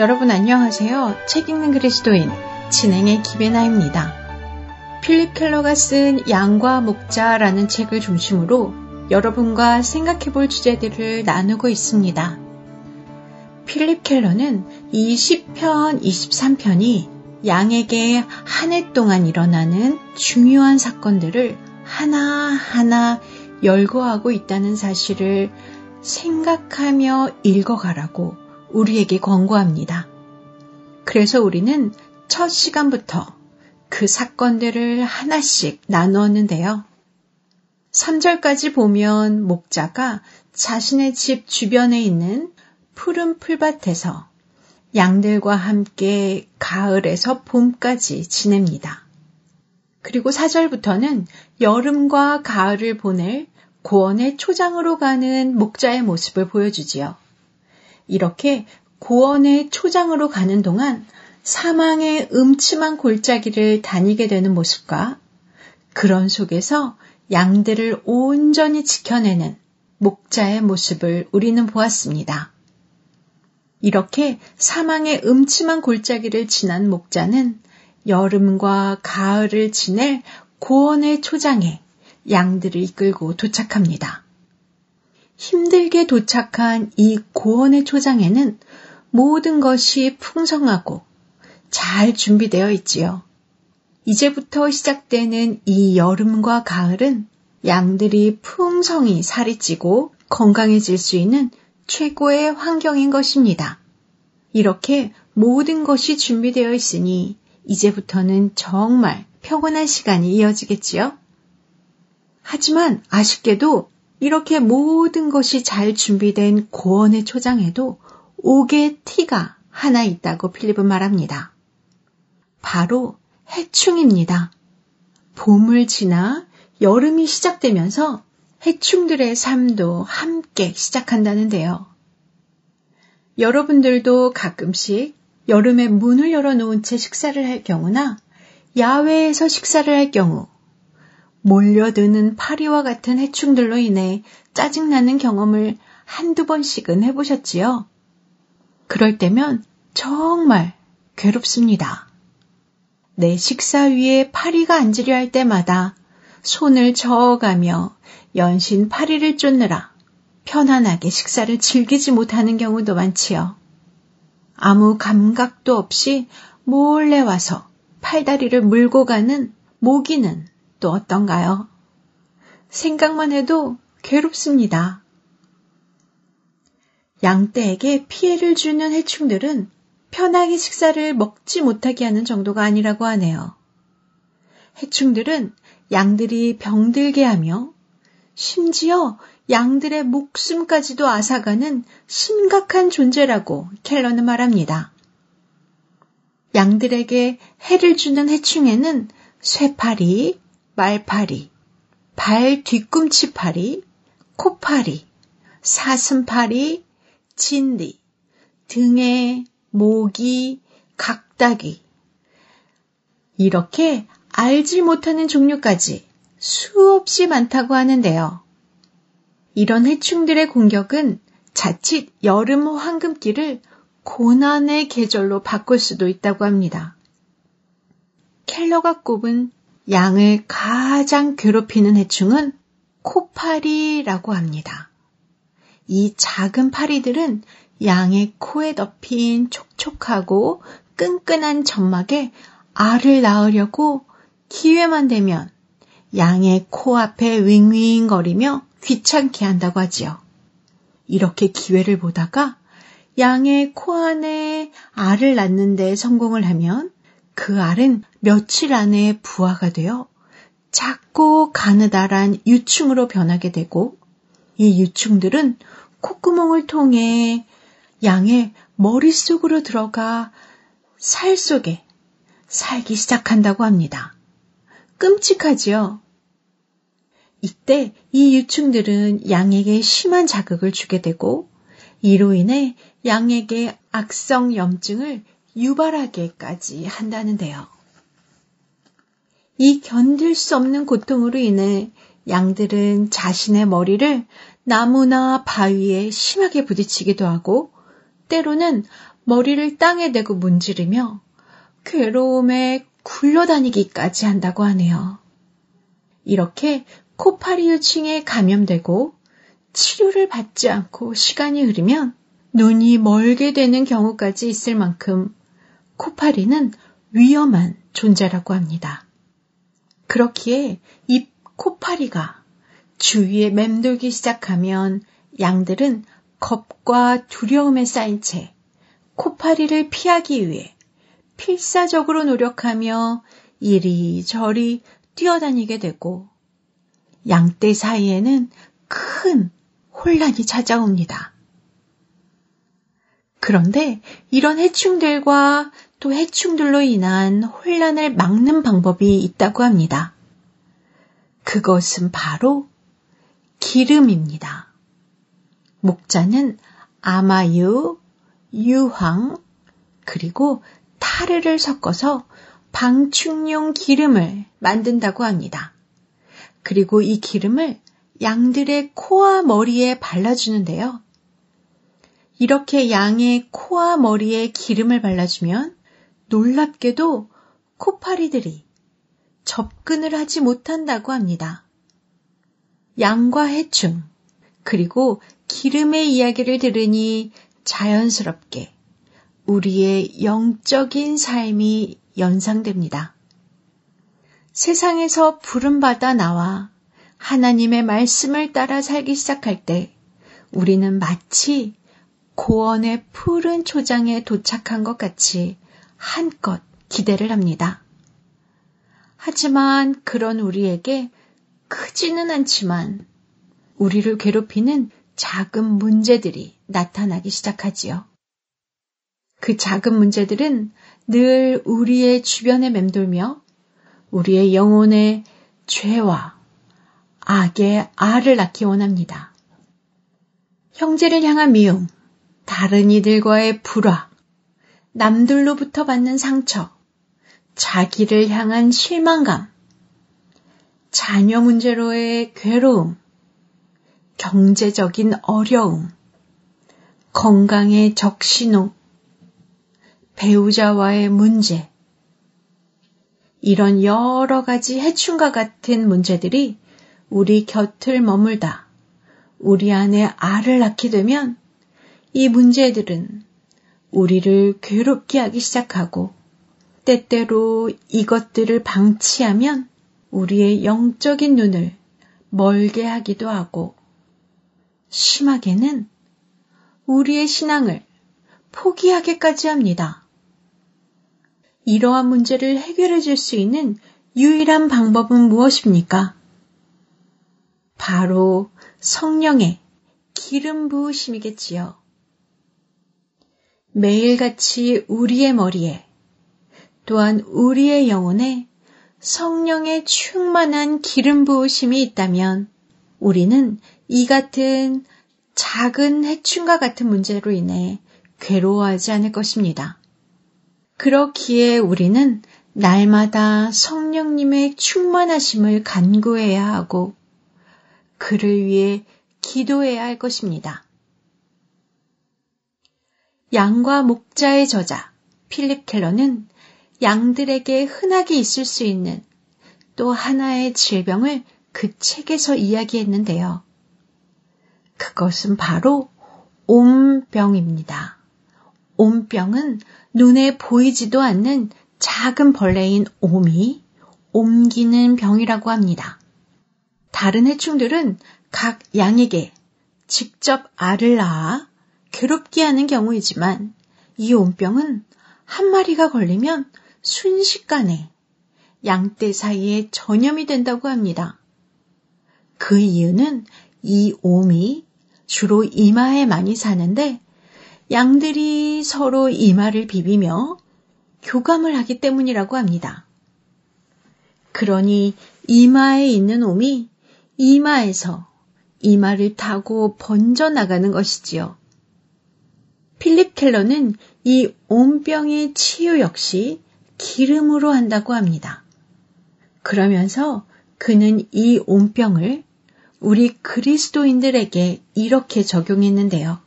여러분 안녕하세요. 책 읽는 그리스도인 진행의 김혜나입니다. 필립 켈러가 쓴 양과 목자라는 책을 중심으로 여러분과 생각해 볼 주제들을 나누고 있습니다. 필립 켈러는 이 10편, 23편이 양에게 한 해 동안 일어나는 중요한 사건들을 하나하나 열거하고 있다는 사실을 생각하며 읽어가라고 우리에게 권고합니다. 그래서 우리는 첫 시간부터 그 사건들을 하나씩 나누었는데요. 3절까지 보면 목자가 자신의 집 주변에 있는 푸른 풀밭에서 양들과 함께 가을에서 봄까지 지냅니다. 그리고 4절부터는 여름과 가을을 보낼 고원의 초장으로 가는 목자의 모습을 보여주지요. 이렇게 고원의 초장으로 가는 동안 사망의 음침한 골짜기를 다니게 되는 모습과 그런 속에서 양들을 온전히 지켜내는 목자의 모습을 우리는 보았습니다. 이렇게 사망의 음침한 골짜기를 지난 목자는 여름과 가을을 지낼 고원의 초장에 양들을 이끌고 도착합니다. 힘들게 도착한 이 고원의 초장에는 모든 것이 풍성하고 잘 준비되어 있지요. 이제부터 시작되는 이 여름과 가을은 양들이 풍성히 살이 찌고 건강해질 수 있는 최고의 환경인 것입니다. 이렇게 모든 것이 준비되어 있으니 이제부터는 정말 평온한 시간이 이어지겠지요? 하지만 아쉽게도 이렇게 모든 것이 잘 준비된 고원의 초장에도 옥의 티가 하나 있다고 필립은 말합니다. 바로 해충입니다. 봄을 지나 여름이 시작되면서 해충들의 삶도 함께 시작한다는데요. 여러분들도 가끔씩 여름에 문을 열어놓은 채 식사를 할 경우나 야외에서 식사를 할 경우 몰려드는 파리와 같은 해충들로 인해 짜증나는 경험을 한두 번씩은 해보셨지요? 그럴 때면 정말 괴롭습니다. 내 식사 위에 파리가 앉으려 할 때마다 손을 저어가며 연신 파리를 쫓느라 편안하게 식사를 즐기지 못하는 경우도 많지요. 아무 감각도 없이 몰래 와서 팔다리를 물고 가는 모기는 또 어떤가요? 생각만 해도 괴롭습니다. 양떼에게 피해를 주는 해충들은 편하게 식사를 먹지 못하게 하는 정도가 아니라고 하네요. 해충들은 양들이 병들게 하며 심지어 양들의 목숨까지도 앗아가는 심각한 존재라고 켈러는 말합니다. 양들에게 해를 주는 해충에는 쇠파리, 말파리, 발 뒤꿈치파리, 코파리, 사슴파리, 진리, 등에 모기, 각다기. 이렇게 알지 못하는 종류까지 수없이 많다고 하는데요. 이런 해충들의 공격은 자칫 여름 황금기를 고난의 계절로 바꿀 수도 있다고 합니다. 켈러가 꼽은 양을 가장 괴롭히는 해충은 코파리라고 합니다. 이 작은 파리들은 양의 코에 덮인 촉촉하고 끈끈한 점막에 알을 낳으려고 기회만 되면 양의 코앞에 윙윙거리며 귀찮게 한다고 하지요. 이렇게 기회를 보다가 양의 코 안에 알을 낳는데 성공을 하면 그 알은 며칠 안에 부화가 되어 작고 가느다란 유충으로 변하게 되고 이 유충들은 콧구멍을 통해 양의 머릿속으로 들어가 살 속에 살기 시작한다고 합니다. 끔찍하지요? 이때 이 유충들은 양에게 심한 자극을 주게 되고 이로 인해 양에게 악성 염증을 유발하게까지 한다는데요. 이 견딜 수 없는 고통으로 인해 양들은 자신의 머리를 나무나 바위에 심하게 부딪히기도 하고 때로는 머리를 땅에 대고 문지르며 괴로움에 굴러다니기까지 한다고 하네요. 이렇게 코파리유층에 감염되고 치료를 받지 않고 시간이 흐르면 눈이 멀게 되는 경우까지 있을 만큼 코파리는 위험한 존재라고 합니다. 그렇기에 이 코파리가 주위에 맴돌기 시작하면 양들은 겁과 두려움에 쌓인 채 코파리를 피하기 위해 필사적으로 노력하며 이리저리 뛰어다니게 되고 양떼 사이에는 큰 혼란이 찾아옵니다. 그런데 이런 해충들과 또 해충들로 인한 혼란을 막는 방법이 있다고 합니다. 그것은 바로 기름입니다. 목자는 아마유, 유황, 그리고 타르를 섞어서 방충용 기름을 만든다고 합니다. 그리고 이 기름을 양들의 코와 머리에 발라주는데요. 이렇게 양의 코와 머리에 기름을 발라주면 놀랍게도 코파리들이 접근을 하지 못한다고 합니다. 양과 해충, 그리고 기름의 이야기를 들으니 자연스럽게 우리의 영적인 삶이 연상됩니다. 세상에서 부름받아 나와 하나님의 말씀을 따라 살기 시작할 때 우리는 마치 고원의 푸른 초장에 도착한 것 같이 한껏 기대를 합니다. 하지만 그런 우리에게 크지는 않지만 우리를 괴롭히는 작은 문제들이 나타나기 시작하지요. 그 작은 문제들은 늘 우리의 주변에 맴돌며 우리의 영혼에 죄와 악의 알을 낳기 원합니다. 형제를 향한 미움, 다른 이들과의 불화, 남들로부터 받는 상처, 자기를 향한 실망감, 자녀 문제로의 괴로움, 경제적인 어려움, 건강의 적신호, 배우자와의 문제, 이런 여러 가지 해충과 같은 문제들이 우리 곁을 머물다 우리 안에 알을 낳게 되면 이 문제들은 우리를 괴롭게 하기 시작하고 때때로 이것들을 방치하면 우리의 영적인 눈을 멀게 하기도 하고 심하게는 우리의 신앙을 포기하게까지 합니다. 이러한 문제를 해결해 줄 수 있는 유일한 방법은 무엇입니까? 바로 성령의 기름 부으심이겠지요. 매일같이 우리의 머리에 또한 우리의 영혼에 성령의 충만한 기름 부으심이 있다면 우리는 이 같은 작은 해충과 같은 문제로 인해 괴로워하지 않을 것입니다. 그렇기에 우리는 날마다 성령님의 충만하심을 간구해야 하고 그를 위해 기도해야 할 것입니다. 양과 목자의 저자 필립 켈러는 양들에게 흔하게 있을 수 있는 또 하나의 질병을 그 책에서 이야기했는데요. 그것은 바로 옴병입니다. 옴병은 눈에 보이지도 않는 작은 벌레인 옴이 옮기는 병이라고 합니다. 다른 해충들은 각 양에게 직접 알을 낳아 괴롭게 하는 경우이지만 이 옴병은 한 마리가 걸리면 순식간에 양떼 사이에 전염이 된다고 합니다. 그 이유는 이 옴이 주로 이마에 많이 사는데 양들이 서로 이마를 비비며 교감을 하기 때문이라고 합니다. 그러니 이마에 있는 옴이 이마에서 이마를 타고 번져나가는 것이지요. 필립 켈러는 이 옴병의 치유 역시 기름으로 한다고 합니다. 그러면서 그는 이 옴병을 우리 그리스도인들에게 이렇게 적용했는데요.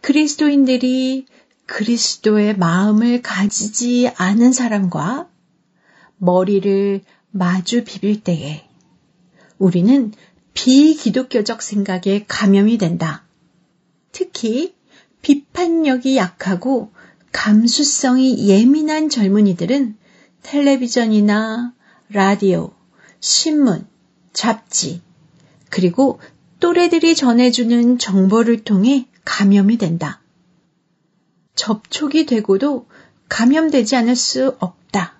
그리스도인들이 그리스도의 마음을 가지지 않은 사람과 머리를 마주 비빌 때에 우리는 비기독교적 생각에 감염이 된다. 특히 비판력이 약하고 감수성이 예민한 젊은이들은 텔레비전이나 라디오, 신문, 잡지, 그리고 또래들이 전해주는 정보를 통해 감염이 된다. 접촉이 되고도 감염되지 않을 수 없다.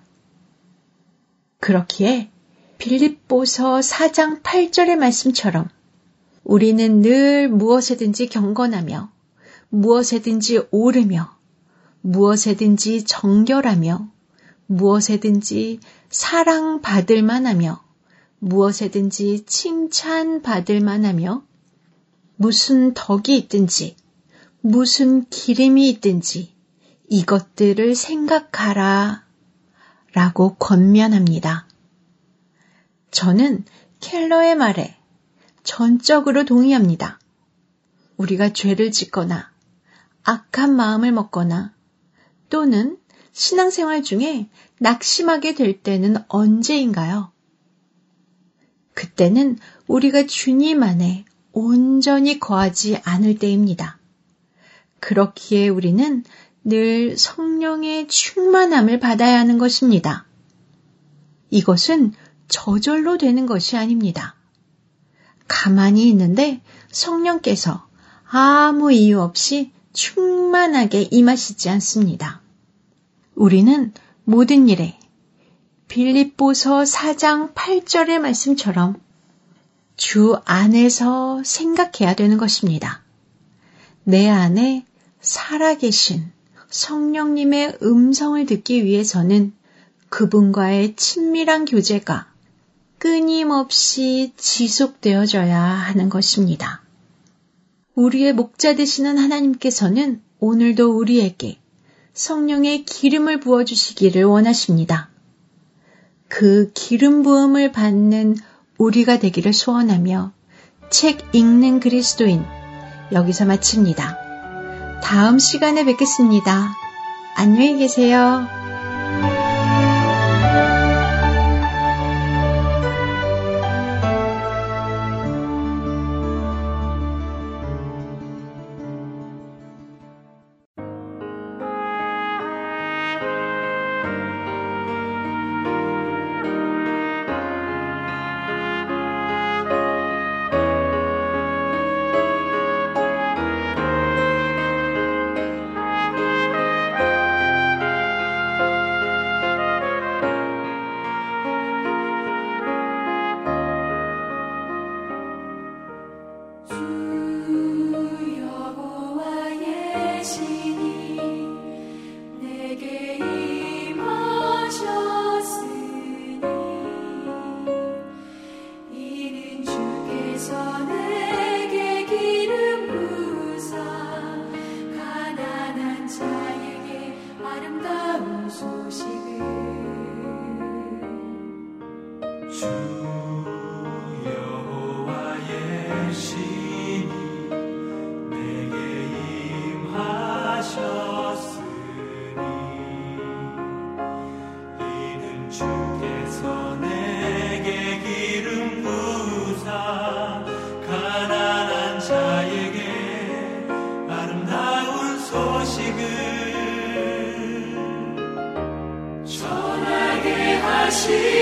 그렇기에 빌립보서 4장 8절의 말씀처럼 우리는 늘 무엇에든지 경건하며 무엇에든지 오르며 무엇에든지 정결하며 무엇에든지 사랑받을 만하며 무엇에든지 칭찬받을 만하며 무슨 덕이 있든지 무슨 기름이 있든지 이것들을 생각하라 라고 권면합니다. 저는 켈러의 말에 전적으로 동의합니다. 우리가 죄를 짓거나 악한 마음을 먹거나 또는 신앙생활 중에 낙심하게 될 때는 언제인가요? 그때는 우리가 주님 안에 온전히 거하지 않을 때입니다. 그렇기에 우리는 늘 성령의 충만함을 받아야 하는 것입니다. 이것은 저절로 되는 것이 아닙니다. 가만히 있는데 성령께서 아무 이유 없이 충만하게 임하시지 않습니다. 우리는 모든 일에 빌립보서 4장 8절의 말씀처럼 주 안에서 생각해야 되는 것입니다. 내 안에 살아계신 성령님의 음성을 듣기 위해서는 그분과의 친밀한 교제가 끊임없이 지속되어져야 하는 것입니다. 우리의 목자 되시는 하나님께서는 오늘도 우리에게 성령의 기름을 부어주시기를 원하십니다. 그 기름 부음을 받는 우리가 되기를 소원하며 책 읽는 그리스도인 여기서 마칩니다. 다음 시간에 뵙겠습니다. 안녕히 계세요. 情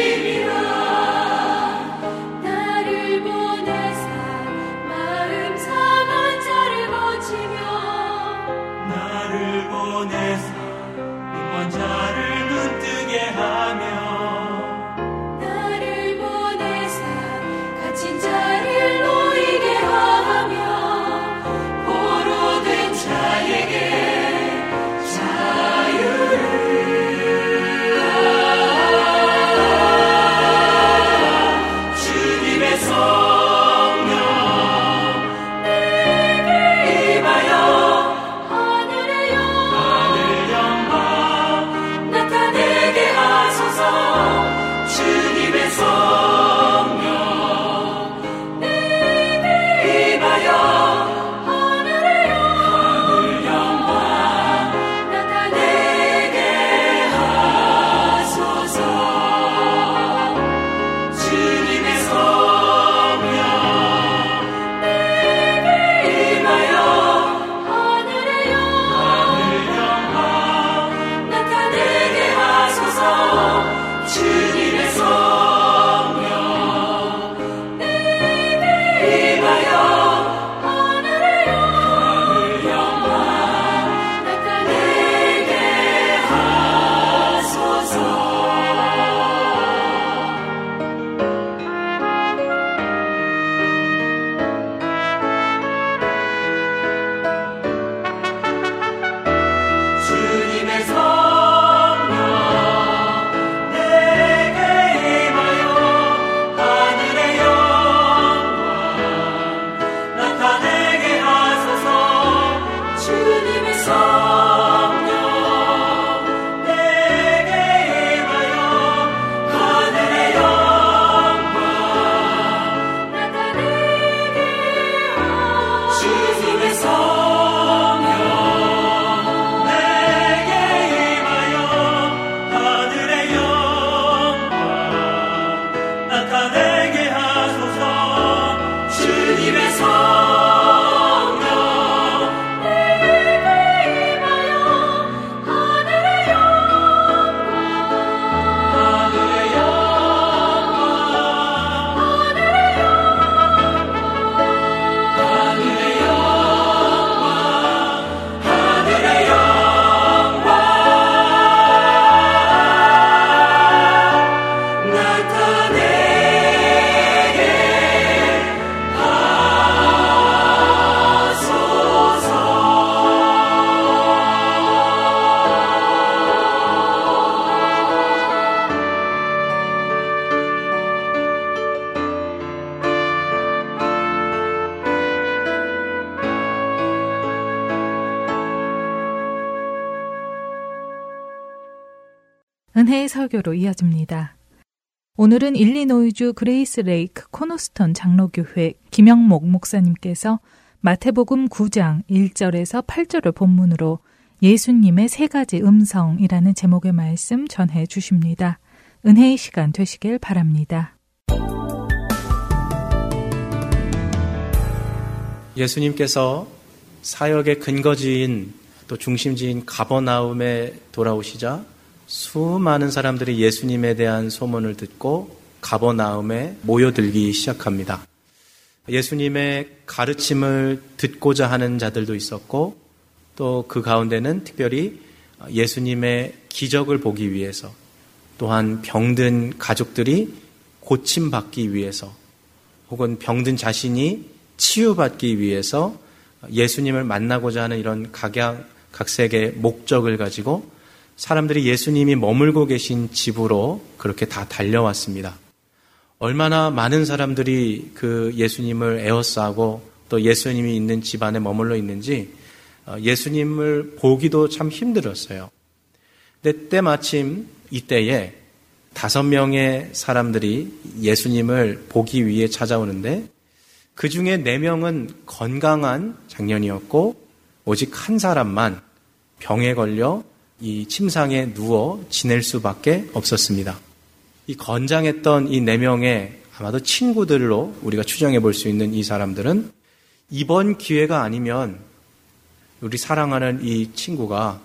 설교로 이어집니다. 오늘은 일리노이주 그레이스 레이크 코노스톤 장로교회 김영목 목사님께서 마태복음 9장 1절에서 8절을 본문으로 예수님의 세 가지 음성이라는 제목의 말씀 전해 주십니다. 은혜의 시간 되시길 바랍니다. 예수님께서 사역의 근거지인 또 중심지인 가버나움에 돌아오시자 수많은 사람들이 예수님에 대한 소문을 듣고 가버나움에 모여들기 시작합니다. 예수님의 가르침을 듣고자 하는 자들도 있었고 또 그 가운데는 특별히 예수님의 기적을 보기 위해서 또한 병든 가족들이 고침받기 위해서 혹은 병든 자신이 치유받기 위해서 예수님을 만나고자 하는 이런 각양 각색의 목적을 가지고 사람들이 예수님이 머물고 계신 집으로 그렇게 다 달려왔습니다. 얼마나 많은 사람들이 그 예수님을 에워싸고 또 예수님이 있는 집안에 머물러 있는지 어, 예수님을 보기도 참 힘들었어요. 근데 때마침 이때에 다섯 명의 사람들이 예수님을 보기 위해 찾아오는데 그 중에 네 명은 건강한 장년이었고 오직 한 사람만 병에 걸려 이 침상에 누워 지낼 수밖에 없었습니다. 이 건장했던 이 네 명의 아마도 친구들로 우리가 추정해 볼 수 있는 이 사람들은 이번 기회가 아니면 우리 사랑하는 이 친구가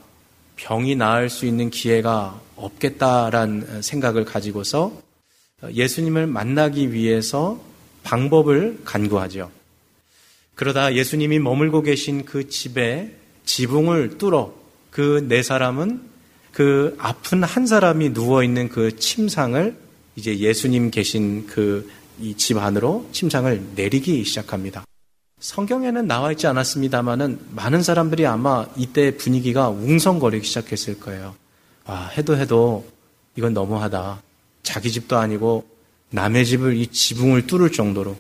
병이 나을 수 있는 기회가 없겠다라는 생각을 가지고서 예수님을 만나기 위해서 방법을 간구하죠. 그러다 예수님이 머물고 계신 그 집에 지붕을 뚫어 그 네 사람은 그 아픈 한 사람이 누워 있는 그 침상을 이제 예수님 계신 그 이 집 안으로 침상을 내리기 시작합니다. 성경에는 나와 있지 않았습니다만은 많은 사람들이 아마 이때 분위기가 웅성거리기 시작했을 거예요. 아, 해도 해도 이건 너무하다. 자기 집도 아니고 남의 집을 이 지붕을 뚫을 정도로.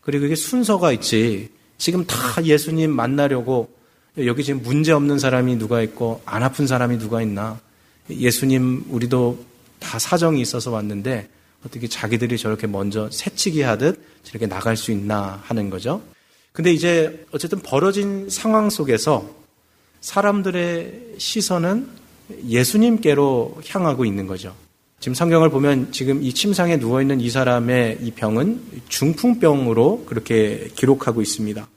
그리고 이게 순서가 있지. 지금 다 예수님 만나려고 여기 지금 문제 없는 사람이 누가 있고 안 아픈 사람이 누가 있나. 예수님 우리도 다 사정이 있어서 왔는데 어떻게 자기들이 저렇게 먼저 새치기 하듯 저렇게 나갈 수 있나 하는 거죠. 근데 이제 어쨌든 벌어진 상황 속에서 사람들의 시선은 예수님께로 향하고 있는 거죠. 지금 성경을 보면 지금 이 침상에 누워 있는 이 사람의 이 병은 중풍병으로 그렇게 기록하고 있습니다.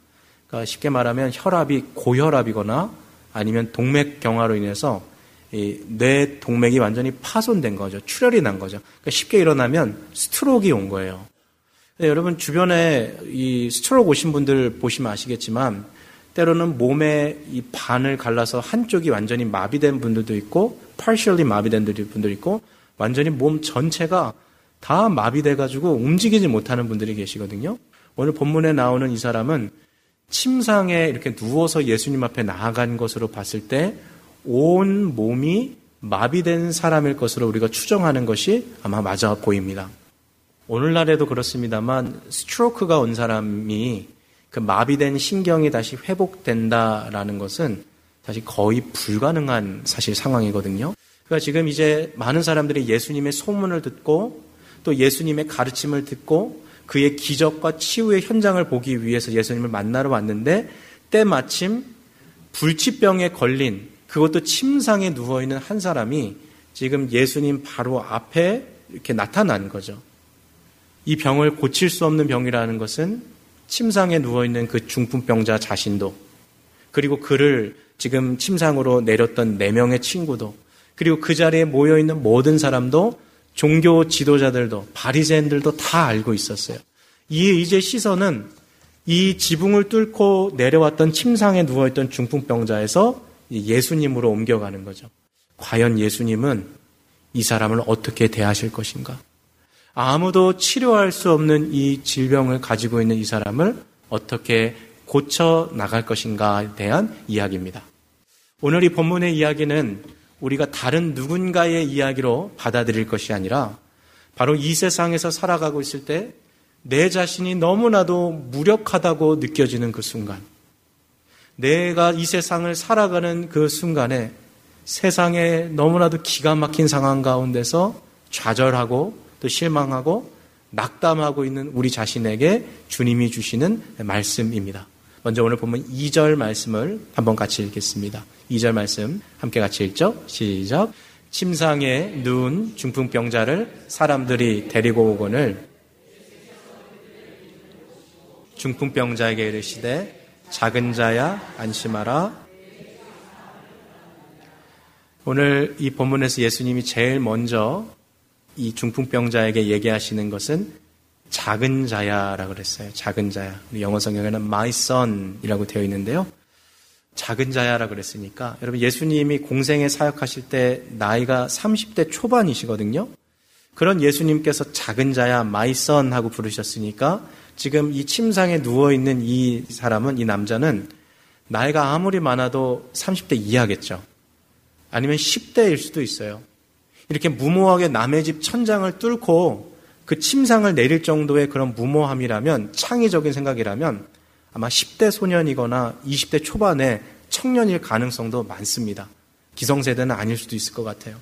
그러니까 쉽게 말하면 혈압이 고혈압이거나 아니면 동맥 경화로 인해서 뇌 동맥이 완전히 파손된 거죠. 출혈이 난 거죠. 그러니까 쉽게 일어나면 스트로크가 온 거예요. 여러분 주변에 이 스트로크 오신 분들 보시면 아시겠지만 때로는 몸의 이 반을 갈라서 한쪽이 완전히 마비된 분들도 있고 partially 마비된 분들도 있고 완전히 몸 전체가 다 마비돼 가지고 움직이지 못하는 분들이 계시거든요. 오늘 본문에 나오는 이 사람은 침상에 이렇게 누워서 예수님 앞에 나아간 것으로 봤을 때 온 몸이 마비된 사람일 것으로 우리가 추정하는 것이 아마 맞아 보입니다. 오늘날에도 그렇습니다만 스트로크가 온 사람이 그 마비된 신경이 다시 회복된다라는 것은 사실 거의 불가능한 사실 상황이거든요. 그러니까 지금 이제 많은 사람들이 예수님의 소문을 듣고 또 예수님의 가르침을 듣고 그의 기적과 치유의 현장을 보기 위해서 예수님을 만나러 왔는데 때마침 불치병에 걸린 그것도 침상에 누워 있는 한 사람이 지금 예수님 바로 앞에 이렇게 나타난 거죠. 이 병을 고칠 수 없는 병이라는 것은 침상에 누워 있는 그 중풍병자 자신도 그리고 그를 지금 침상으로 내렸던 네 명의 친구도 그리고 그 자리에 모여 있는 모든 사람도 종교 지도자들도 바리새인들도 다 알고 있었어요. 이 이제 시선은 이 지붕을 뚫고 내려왔던 침상에 누워있던 중풍병자에서 예수님으로 옮겨가는 거죠. 과연 예수님은 이 사람을 어떻게 대하실 것인가? 아무도 치료할 수 없는 이 질병을 가지고 있는 이 사람을 어떻게 고쳐 나갈 것인가에 대한 이야기입니다. 오늘 이 본문의 이야기는 우리가 다른 누군가의 이야기로 받아들일 것이 아니라 바로 이 세상에서 살아가고 있을 때 내 자신이 너무나도 무력하다고 느껴지는 그 순간, 내가 이 세상을 살아가는 그 순간에 세상에 너무나도 기가 막힌 상황 가운데서 좌절하고 또 실망하고 낙담하고 있는 우리 자신에게 주님이 주시는 말씀입니다. 먼저 오늘 보면 2절 말씀을 한번 같이 읽겠습니다. 2절 말씀 함께 같이 읽죠? 시작. 침상에 누운 중풍병자를 사람들이 데리고 오거늘 중풍병자에게 이르시되 작은 자야 안심하라 오늘 이 본문에서 예수님이 제일 먼저 이 중풍병자에게 얘기하시는 것은 작은 자야라고 그랬어요. 작은 자야. 영어 성경에는 my son이라고 되어 있는데요. 작은 자야라 그랬으니까 여러분 예수님이 공생에 사역하실 때 나이가 30대 초반이시거든요. 그런 예수님께서 작은 자야 my son 하고 부르셨으니까 지금 이 침상에 누워 있는 이 사람은 이 남자는 나이가 아무리 많아도 30대 이하겠죠. 아니면 10대일 수도 있어요. 이렇게 무모하게 남의 집 천장을 뚫고 그 침상을 내릴 정도의 그런 무모함이라면 창의적인 생각이라면 아마 10대 소년이거나 20대 초반의 청년일 가능성도 많습니다. 기성세대는 아닐 수도 있을 것 같아요.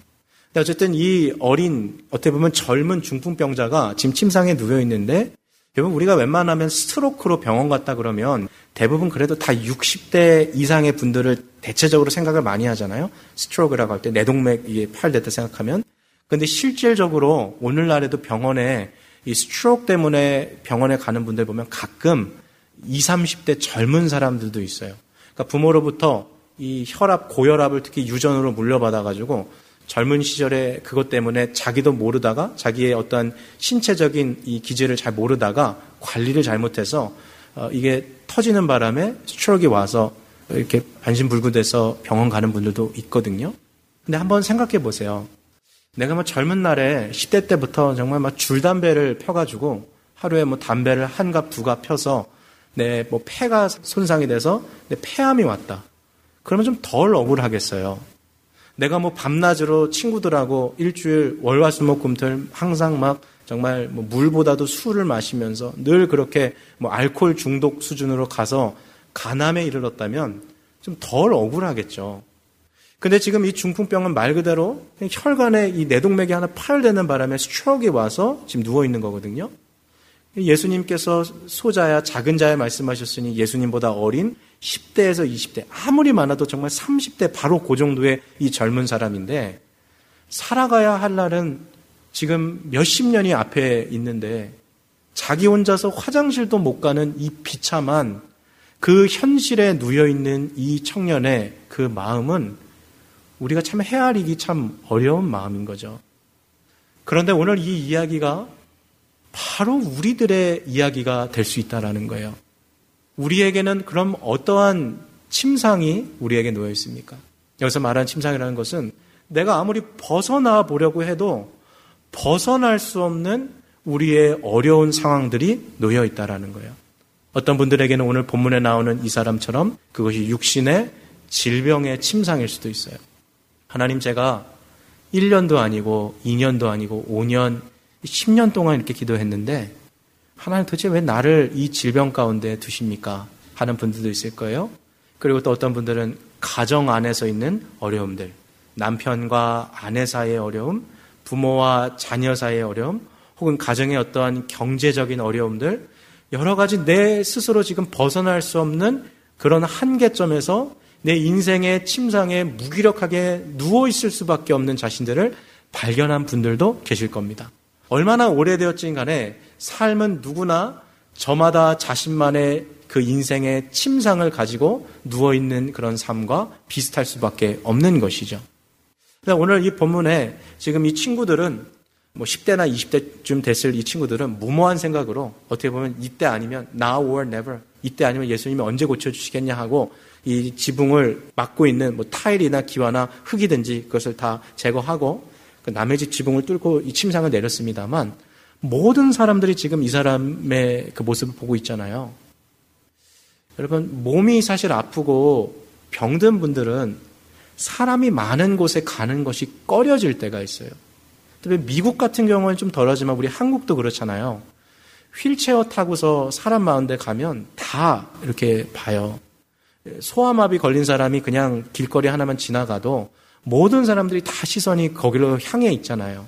근데 어쨌든 이 어린, 어떻게 보면 젊은 중풍병자가 지금 침상에 누워 있는데 여러분 우리가 웬만하면 stroke로 병원 갔다 그러면 대부분 그래도 다 60대 이상의 분들을 대체적으로 생각을 많이 하잖아요. stroke라고 할 때 뇌동맥이 파열됐다 생각하면. 근데 실질적으로 오늘날에도 병원에 이 stroke 때문에 병원에 가는 분들 보면 가끔 20, 30대 젊은 사람들도 있어요. 그러니까 부모로부터 이 혈압, 고혈압을 특히 유전으로 물려받아가지고 젊은 시절에 그것 때문에 자기도 모르다가 자기의 어떤 신체적인 이 기질을 잘 모르다가 관리를 잘못해서 어, 이게 터지는 바람에 스트로크가 와서 이렇게 반신불구돼서 병원 가는 분들도 있거든요. 근데 한번 생각해 보세요. 내가 뭐 젊은 날에 10대 때부터 정말 막 줄담배를 펴가지고 하루에 뭐 담배를 한 갑, 두 갑 펴서 내 뭐 폐가 손상이 돼서 내 폐암이 왔다. 그러면 좀 덜 억울하겠어요. 내가 뭐 밤낮으로 친구들하고 일주일 월화수목금토일 항상 막 정말 뭐 물보다도 술을 마시면서 늘 그렇게 뭐 알코올 중독 수준으로 가서 가남에 이르렀다면 좀 덜 억울하겠죠. 근데 지금 이 중풍병은 말 그대로 혈관에 이 내동맥이 하나 파열되는 바람에 스트로크가 와서 지금 누워 있는 거거든요. 예수님께서 소자야 작은 자야 말씀하셨으니 예수님보다 어린 10대에서 20대 아무리 많아도 정말 30대 바로 그 정도의 이 젊은 사람인데 살아가야 할 날은 지금 몇십 년이 앞에 있는데 자기 혼자서 화장실도 못 가는 이 비참한 그 현실에 누여 있는 이 청년의 그 마음은 우리가 참 헤아리기 참 어려운 마음인 거죠. 그런데 오늘 이 이야기가 바로 우리들의 이야기가 될 수 있다라는 거예요. 우리에게는 그럼 어떠한 침상이 우리에게 놓여 있습니까? 여기서 말하는 침상이라는 것은 내가 아무리 벗어나 보려고 해도 벗어날 수 없는 우리의 어려운 상황들이 놓여 있다라는 거예요. 어떤 분들에게는 오늘 본문에 나오는 이 사람처럼 그것이 육신의 질병의 침상일 수도 있어요. 하나님 제가 1년도 아니고 2년도 아니고 5년, 10년 동안 이렇게 기도했는데 하나님 도대체 왜 나를 이 질병 가운데 두십니까? 하는 분들도 있을 거예요. 그리고 또 어떤 분들은 가정 안에서 있는 어려움들, 남편과 아내 사이의 어려움, 부모와 자녀 사이의 어려움, 혹은 가정의 어떠한 경제적인 어려움들, 여러 가지 내 스스로 지금 벗어날 수 없는 그런 한계점에서 내 인생의 침상에 무기력하게 누워 있을 수밖에 없는 자신들을 발견한 분들도 계실 겁니다. 얼마나 오래되었진 간에 삶은 누구나 저마다 자신만의 그 인생의 침상을 가지고 누워있는 그런 삶과 비슷할 수밖에 없는 것이죠. 오늘 이 본문에 지금 이 친구들은 뭐 10대나 20대쯤 됐을 이 친구들은 무모한 생각으로 어떻게 보면 이때 아니면 now or never 이때 아니면 예수님이 언제 고쳐주시겠냐 하고 이 지붕을 막고 있는 뭐 타일이나 기와나 흙이든지 그것을 다 제거하고 그 남의 집 지붕을 뚫고 이 침상을 내렸습니다만 모든 사람들이 지금 이 사람의 그 모습을 보고 있잖아요. 여러분, 몸이 사실 아프고 병든 분들은 사람이 많은 곳에 가는 것이 꺼려질 때가 있어요. 특히 미국 같은 경우는 좀 덜하지만 우리 한국도 그렇잖아요. 휠체어 타고서 사람 많은데 가면 다 이렇게 봐요. 소아마비 걸린 사람이 그냥 길거리 하나만 지나가도 모든 사람들이 다 시선이 거기로 향해 있잖아요.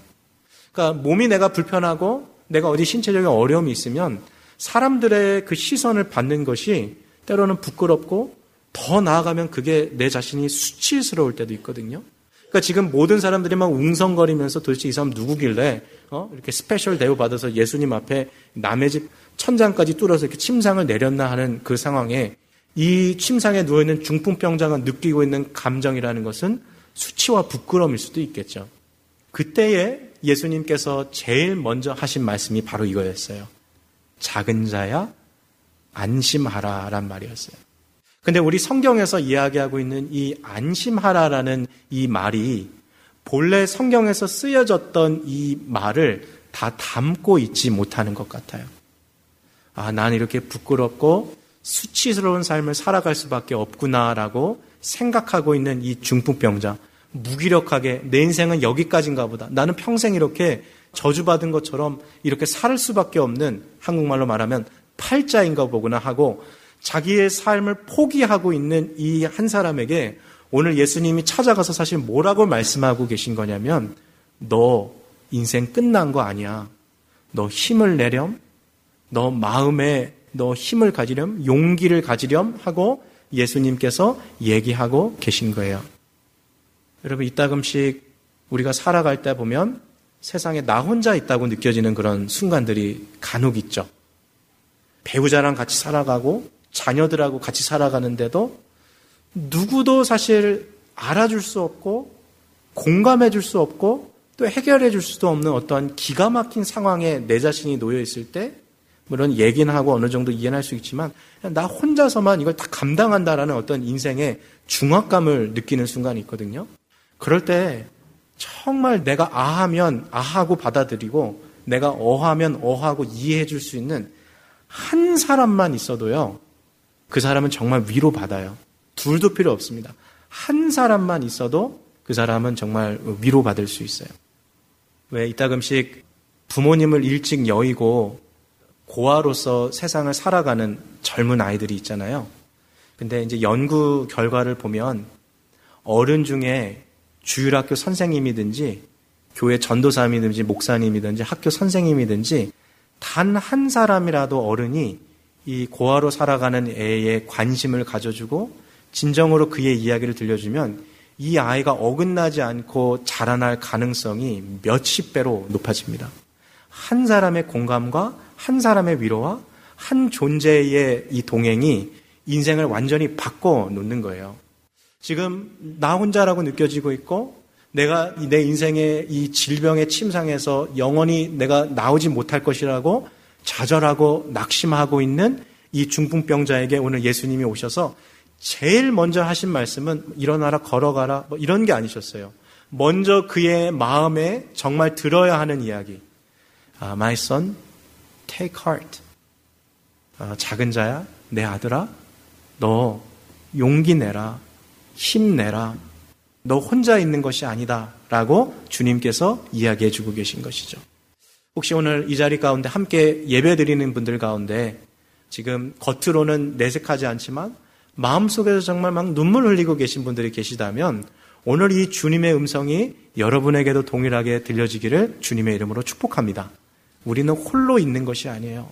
그러니까 몸이 내가 불편하고 내가 어디 신체적인 어려움이 있으면 사람들의 그 시선을 받는 것이 때로는 부끄럽고 더 나아가면 그게 내 자신이 수치스러울 때도 있거든요. 그러니까 지금 모든 사람들이 막 웅성거리면서 도대체 이 사람 누구길래 어? 이렇게 special 대우 받아서 예수님 앞에 남의 집 천장까지 뚫어서 이렇게 침상을 내렸나 하는 그 상황에 이 침상에 누워있는 중풍병자가 느끼고 있는 감정이라는 것은 수치와 부끄러움일 수도 있겠죠. 그때에 예수님께서 제일 먼저 하신 말씀이 바로 이거였어요. 작은 자야 안심하라 란 말이었어요. 근데 우리 성경에서 이야기하고 있는 이 안심하라라는 이 말이 본래 성경에서 쓰여졌던 이 말을 다 담고 있지 못하는 것 같아요. 아, 난 이렇게 부끄럽고 수치스러운 삶을 살아갈 수밖에 없구나라고 생각하고 있는 이 중풍병자. 무기력하게 내 인생은 여기까지인가 보다. 나는 평생 이렇게 저주받은 것처럼 이렇게 살 수밖에 없는 한국말로 말하면 팔자인가 보구나 하고 자기의 삶을 포기하고 있는 이 한 사람에게 오늘 예수님이 찾아가서 사실 뭐라고 말씀하고 계신 거냐면 너 인생 끝난 거 아니야. 너 힘을 내렴. 너 마음에 너 힘을 가지렴. 용기를 가지렴 하고 예수님께서 얘기하고 계신 거예요. 여러분 이따금씩 우리가 살아갈 때 보면 세상에 나 혼자 있다고 느껴지는 그런 순간들이 간혹 있죠. 배우자랑 같이 살아가고 자녀들하고 같이 살아가는데도 누구도 사실 알아줄 수 없고 공감해 줄 수 없고 또 해결해 줄 수도 없는 어떠한 기가 막힌 상황에 내 자신이 놓여 있을 때 물론 얘기는 하고 어느 정도 이해할 수 있지만 나 혼자서만 이걸 다 감당한다라는 어떤 인생의 중압감을 느끼는 순간이 있거든요. 그럴 때 정말 내가 아하면 아하고 받아들이고 내가 어하면 어하고 이해해 줄 수 있는 한 사람만 있어도요. 그 사람은 정말 위로 받아요. 둘도 필요 없습니다. 한 사람만 있어도 그 사람은 정말 위로 받을 수 있어요. 왜 이따금씩 부모님을 일찍 여의고 고아로서 세상을 살아가는 젊은 아이들이 있잖아요. 근데 이제 연구 결과를 보면 어른 중에 주일학교 선생님이든지 교회 전도사님이든지 목사님이든지 학교 선생님이든지 단 한 사람이라도 어른이 이 고아로 살아가는 애에 관심을 가져주고 진정으로 그의 이야기를 들려주면 이 아이가 어긋나지 않고 자라날 가능성이 몇십 배로 높아집니다. 한 사람의 공감과 한 사람의 위로와 한 존재의 이 동행이 인생을 완전히 바꿔 놓는 거예요. 지금 나 혼자라고 느껴지고 있고 내가 내 인생의 이 질병의 침상에서 영원히 내가 나오지 못할 것이라고 좌절하고 낙심하고 있는 이 중풍병자에게 오늘 예수님이 오셔서 제일 먼저 하신 말씀은 일어나라 걸어가라 뭐 이런 게 아니셨어요. 먼저 그의 마음에 정말 들어야 하는 이야기. 아, my son, take heart. 아, 작은 자야, 내 아들아, 너 용기 내라, 힘내라. 너 혼자 있는 것이 아니다. 라고 주님께서 이야기해 주고 계신 것이죠. 혹시 오늘 이 자리 가운데 함께 예배 드리는 분들 가운데 지금 겉으로는 내색하지 않지만 마음속에서 정말 막 눈물 흘리고 계신 분들이 계시다면 오늘 이 주님의 음성이 여러분에게도 동일하게 들려지기를 주님의 이름으로 축복합니다. 우리는 홀로 있는 것이 아니에요.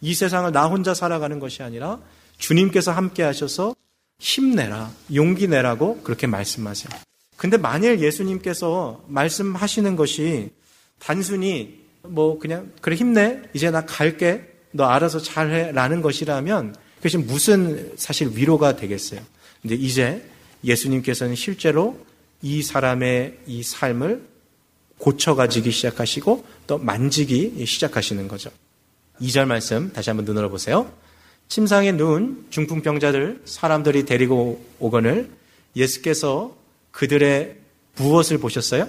이 세상을 나 혼자 살아가는 것이 아니라 주님께서 함께 하셔서 힘내라, 용기 내라고 그렇게 말씀하세요. 근데 만일 예수님께서 말씀하시는 것이 단순히 뭐 그냥 그래 힘내 이제 나 갈게 너 알아서 잘해라는 것이라면 그것이 무슨 사실 위로가 되겠어요. 근데 이제 예수님께서는 실제로 이 사람의 이 삶을 고쳐가지기 시작하시고 또 만지기 시작하시는 거죠. 2절 말씀 다시 한번 눈으로 보세요. 침상에 누운 중풍병자들 사람들이 데리고 오거늘 예수께서 그들의 무엇을 보셨어요?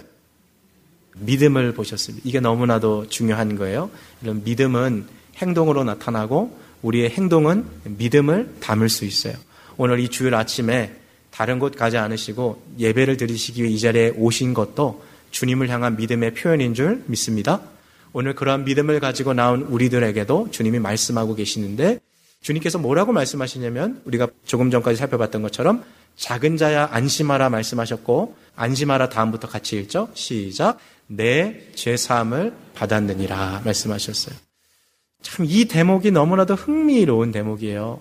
믿음을 보셨습니다. 이게 너무나도 중요한 거예요. 이런 믿음은 행동으로 나타나고 우리의 행동은 믿음을 담을 수 있어요. 오늘 이 주일 아침에 다른 곳 가지 않으시고 예배를 드리시기 위해 이 자리에 오신 것도 주님을 향한 믿음의 표현인 줄 믿습니다. 오늘 그러한 믿음을 가지고 나온 우리들에게도 주님이 말씀하고 계시는데 주님께서 뭐라고 말씀하시냐면 우리가 조금 전까지 살펴봤던 것처럼 작은 자야 안심하라 말씀하셨고 안심하라 다음부터 같이 읽죠. 시작. 내 죄 사함을 받았느니라 말씀하셨어요. 참 이 대목이 너무나도 흥미로운 대목이에요.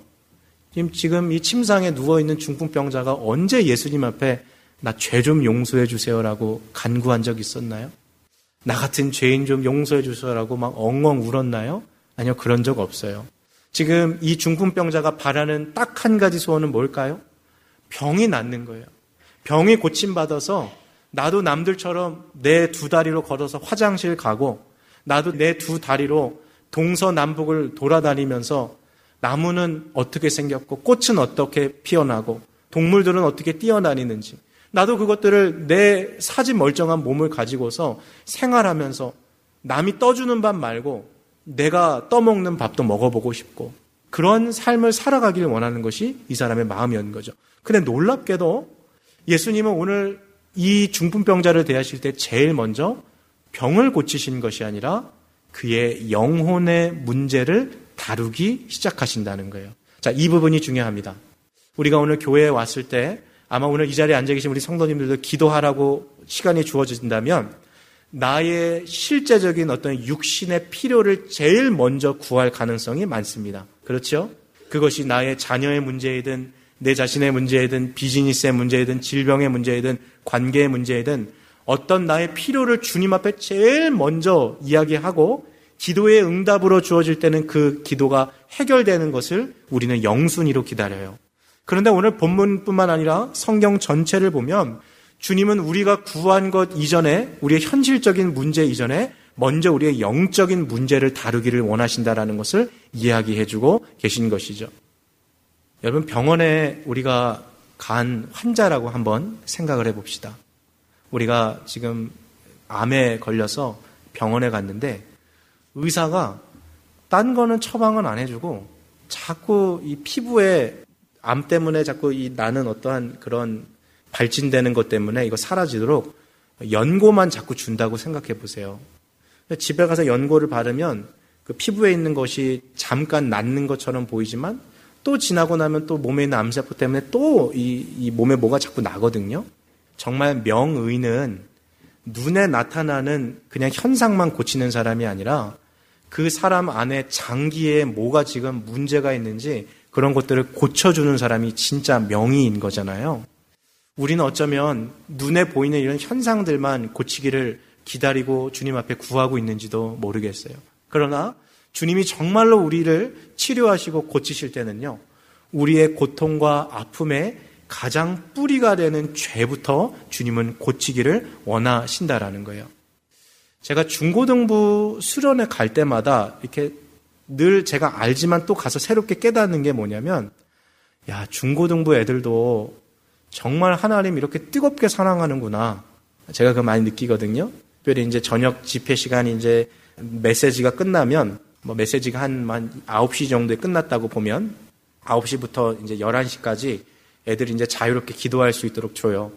지금 이 침상에 누워 있는 중풍병자가 언제 예수님 앞에 나 죄 좀 용서해 주세요라고 간구한 적 있었나요? 나 같은 죄인 좀 용서해 주세요라고 막 엉엉 울었나요? 아니요, 그런 적 없어요. 지금 이 중풍병자가 바라는 딱 한 가지 소원은 뭘까요? 병이 낫는 거예요. 병이 고침받아서 나도 남들처럼 내 두 다리로 걸어서 화장실 가고 나도 내 두 다리로 동서남북을 돌아다니면서 나무는 어떻게 생겼고 꽃은 어떻게 피어나고 동물들은 어떻게 뛰어다니는지 나도 그것들을 내 사지 멀쩡한 몸을 가지고서 생활하면서 남이 떠주는 밥 말고 내가 떠먹는 밥도 먹어보고 싶고 그런 삶을 살아가기를 원하는 것이 이 사람의 마음이었는 거죠. 근데 놀랍게도 예수님은 오늘 이 중풍병자를 대하실 때 제일 먼저 병을 고치신 것이 아니라 그의 영혼의 문제를 다루기 시작하신다는 거예요. 자, 이 부분이 중요합니다. 우리가 오늘 교회에 왔을 때 아마 오늘 이 자리에 앉아 계신 우리 성도님들도 기도하라고 시간이 주어진다면 나의 실제적인 어떤 육신의 필요를 제일 먼저 구할 가능성이 많습니다. 그렇죠? 그것이 나의 자녀의 문제이든 내 자신의 문제이든 비즈니스의 문제이든 질병의 문제이든 관계의 문제이든 어떤 나의 필요를 주님 앞에 제일 먼저 이야기하고 기도의 응답으로 주어질 때는 그 기도가 해결되는 것을 우리는 영순위로 기다려요. 그런데 오늘 본문뿐만 아니라 성경 전체를 보면 주님은 우리가 구한 것 이전에 우리의 현실적인 문제 이전에 먼저 우리의 영적인 문제를 다루기를 원하신다라는 것을 이야기해주고 계신 것이죠. 여러분 병원에 우리가 간 환자라고 한번 생각을 해봅시다. 우리가 지금 암에 걸려서 병원에 갔는데 의사가 딴 거는 처방은 안 해주고 자꾸 이 피부에 암 때문에 자꾸 이 나는 어떠한 그런 발진되는 것 때문에 이거 사라지도록 연고만 자꾸 준다고 생각해 보세요. 집에 가서 연고를 바르면 그 피부에 있는 것이 잠깐 낫는 것처럼 보이지만 또 지나고 나면 또 몸에 있는 암세포 때문에 또이 이 몸에 뭐가 자꾸 나거든요. 정말 명의는 눈에 나타나는 그냥 현상만 고치는 사람이 아니라 그 사람 안에 장기에 뭐가 지금 문제가 있는지 그런 것들을 고쳐주는 사람이 진짜 명의인 거잖아요. 우리는 어쩌면 눈에 보이는 이런 현상들만 고치기를 기다리고 주님 앞에 구하고 있는지도 모르겠어요. 그러나 주님이 정말로 우리를 치료하시고 고치실 때는요, 우리의 고통과 아픔의 가장 뿌리가 되는 죄부터 주님은 고치기를 원하신다라는 거예요. 제가 중고등부 수련회 갈 때마다 이렇게 늘 제가 알지만 또 가서 새롭게 깨닫는 게 뭐냐면, 야, 중고등부 애들도 정말 하나님 이렇게 뜨겁게 사랑하는구나. 제가 그 많이 느끼거든요. 특별히 이제 저녁 집회 시간이 이제 메시지가 끝나면 뭐 메시지가 한, 한 9시 정도에 끝났다고 보면 9시부터 이제 11시까지 애들이 이제 자유롭게 기도할 수 있도록 줘요.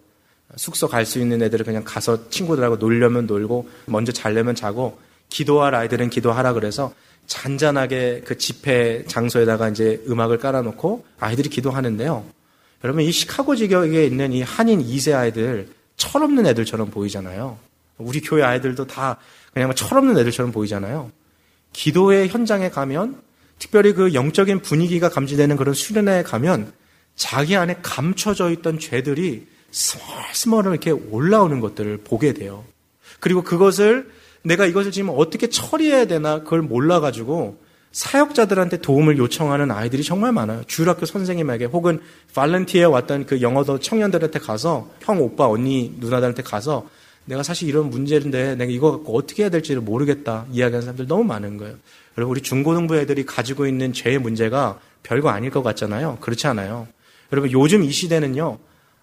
숙소 갈 수 있는 애들은 그냥 가서 친구들하고 놀려면 놀고 먼저 자려면 자고 기도할 아이들은 기도하라 그래서 잔잔하게 그 집회 장소에다가 이제 음악을 깔아놓고 아이들이 기도하는데요. 여러분 이 시카고 지역에 있는 이 한인 2세 아이들 철없는 애들처럼 보이잖아요. 우리 교회 아이들도 다 그냥 철없는 애들처럼 보이잖아요. 기도의 현장에 가면 특별히 그 영적인 분위기가 감지되는 그런 수련회에 가면 자기 안에 감춰져 있던 죄들이 스멀스멀 이렇게 올라오는 것들을 보게 돼요. 그리고 그것을 내가 이것을 지금 어떻게 처리해야 되나 그걸 몰라가지고 사역자들한테 도움을 요청하는 아이들이 정말 많아요. 주일학교 선생님에게 혹은 팔렌티에 왔던 그 영어도 청년들한테 가서 형, 오빠, 언니, 누나들한테 가서 내가 사실 이런 문제인데 내가 이거 갖고 어떻게 해야 될지를 모르겠다 이야기하는 사람들 너무 많은 거예요. 여러분 우리 중고등부 애들이 가지고 있는 죄의 문제가 별거 아닐 것 같잖아요. 그렇지 않아요. 여러분 요즘 이 시대는요.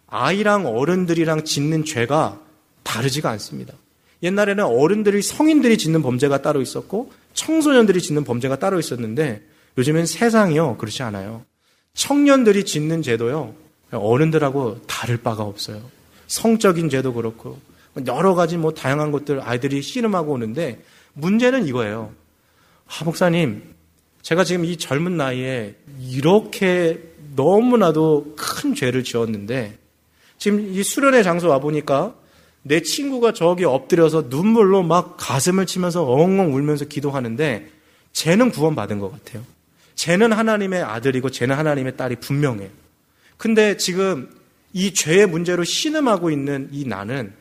아이랑 어른들이랑 짓는 죄가 다르지가 않습니다. 옛날에는 어른들이 성인들이 짓는 범죄가 따로 있었고 청소년들이 짓는 범죄가 따로 있었는데 요즘엔 세상이요 그렇지 않아요. 청년들이 짓는 죄도요 어른들하고 다를 바가 없어요. 성적인 죄도 그렇고 여러 가지 뭐 다양한 것들 아이들이 씨름하고 오는데 문제는 이거예요. 하 아, 목사님 제가 지금 이 젊은 나이에 이렇게 너무나도 큰 죄를 지었는데 지금 이 수련회 장소 와 보니까 내 친구가 저기 엎드려서 눈물로 막 가슴을 치면서 엉엉 울면서 기도하는데 쟤는 구원받은 것 같아요. 쟤는 하나님의 아들이고 쟤는 하나님의 딸이 분명해요. 근데 지금 이 죄의 문제로 신음하고 있는 이 나는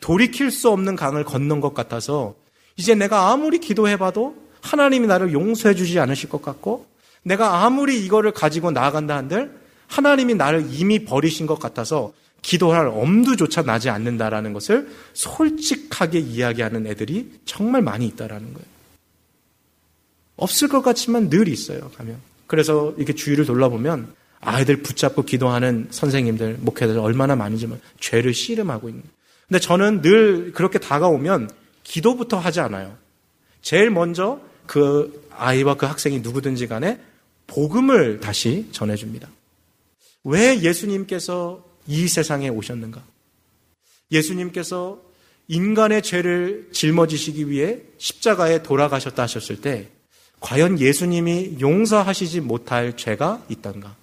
돌이킬 수 없는 강을 건넌 것 같아서 이제 내가 아무리 기도해봐도 하나님이 나를 용서해 주지 않으실 것 같고 내가 아무리 이거를 가지고 나아간다 한들 하나님이 나를 이미 버리신 것 같아서 기도할 엄두조차 나지 않는다라는 것을 솔직하게 이야기하는 애들이 정말 많이 있다라는 거예요. 없을 것 같지만 늘 있어요, 가면. 그래서 이렇게 주위를 돌아보면 아이들 붙잡고 기도하는 선생님들, 목회자들 얼마나 많은지 만 죄를 씨름하고 있는. 근데 저는 늘 그렇게 다가오면 기도부터 하지 않아요. 제일 먼저 그 아이와 그 학생이 누구든지 간에 복음을 다시 전해줍니다. 왜 예수님께서 이 세상에 오셨는가? 예수님께서 인간의 죄를 짊어지시기 위해 십자가에 돌아가셨다 하셨을 때 과연 예수님이 용서하시지 못할 죄가 있던가?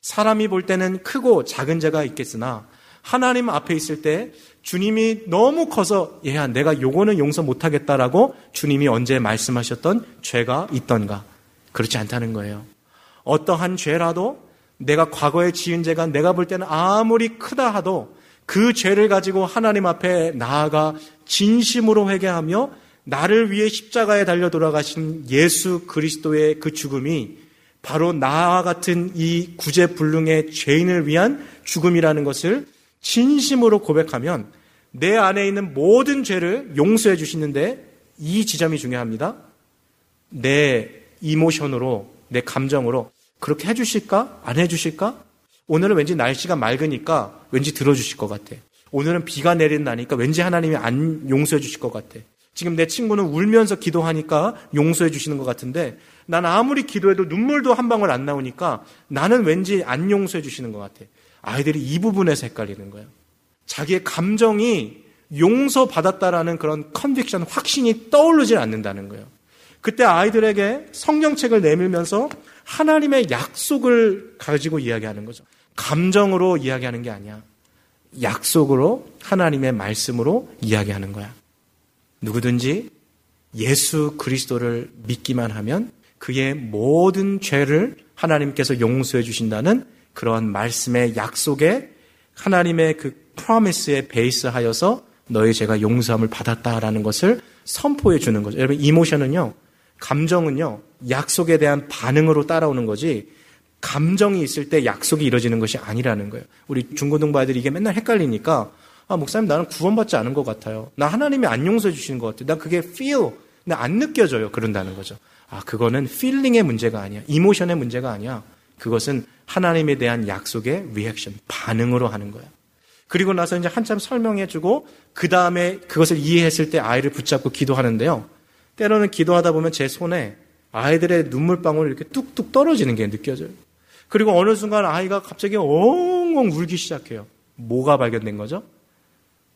사람이 볼 때는 크고 작은 죄가 있겠으나 하나님 앞에 있을 때 주님이 너무 커서 얘야 내가 요거는 용서 못하겠다라고 주님이 언제 말씀하셨던 죄가 있던가? 그렇지 않다는 거예요. 어떠한 죄라도 내가 과거에 지은 죄가 내가 볼 때는 아무리 크다 하도 그 죄를 가지고 하나님 앞에 나아가 진심으로 회개하며 나를 위해 십자가에 달려 돌아가신 예수 그리스도의 그 죽음이 바로 나와 같은 이 구제불능의 죄인을 위한 죽음이라는 것을 진심으로 고백하면 내 안에 있는 모든 죄를 용서해 주시는데 이 지점이 중요합니다. 내 이모션으로, 내 감정으로 그렇게 해주실까? 안 해주실까? 오늘은 왠지 날씨가 맑으니까 왠지 들어주실 것 같아. 오늘은 비가 내린다니까 왠지 하나님이 안 용서해 주실 것 같아. 지금 내 친구는 울면서 기도하니까 용서해 주시는 것 같은데 난 아무리 기도해도 눈물도 한 방울 안 나오니까 나는 왠지 안 용서해 주시는 것 같아. 아이들이 이 부분에서 헷갈리는 거예요. 자기의 감정이 용서받았다라는 그런 컨빅션, 확신이 떠오르질 않는다는 거예요. 그때 아이들에게 성경책을 내밀면서 하나님의 약속을 가지고 이야기하는 거죠. 감정으로 이야기하는 게 아니야. 약속으로 하나님의 말씀으로 이야기하는 거야. 누구든지 예수 그리스도를 믿기만 하면 그의 모든 죄를 하나님께서 용서해 주신다는 그러한 말씀의 약속에 하나님의 그 프로미스에 베이스하여서 너의 죄가 용서함을 받았다라는 것을 선포해 주는 거죠. 여러분 이모션은요. 감정은요. 약속에 대한 반응으로 따라오는 거지 감정이 있을 때 약속이 이루어지는 것이 아니라는 거예요. 우리 중고등부 아이들이 이게 맨날 헷갈리니까 아, 목사님 나는 구원받지 않은 것 같아요. 나 하나님이 안 용서해 주시는 것 같아요. 나 그게 feel, 근데 안 느껴져요. 그런다는 거죠. 아, 그거는 feeling의 문제가 아니야. emotion의 문제가 아니야. 그것은 하나님에 대한 약속의 리액션, 반응으로 하는 거야. 그리고 나서 이제 한참 설명해 주고, 그 다음에 그것을 이해했을 때 아이를 붙잡고 기도하는데요. 때로는 기도하다 보면 제 손에 아이들의 눈물방울이 이렇게 뚝뚝 떨어지는 게 느껴져요. 그리고 어느 순간 아이가 갑자기 엉엉 울기 시작해요. 뭐가 발견된 거죠?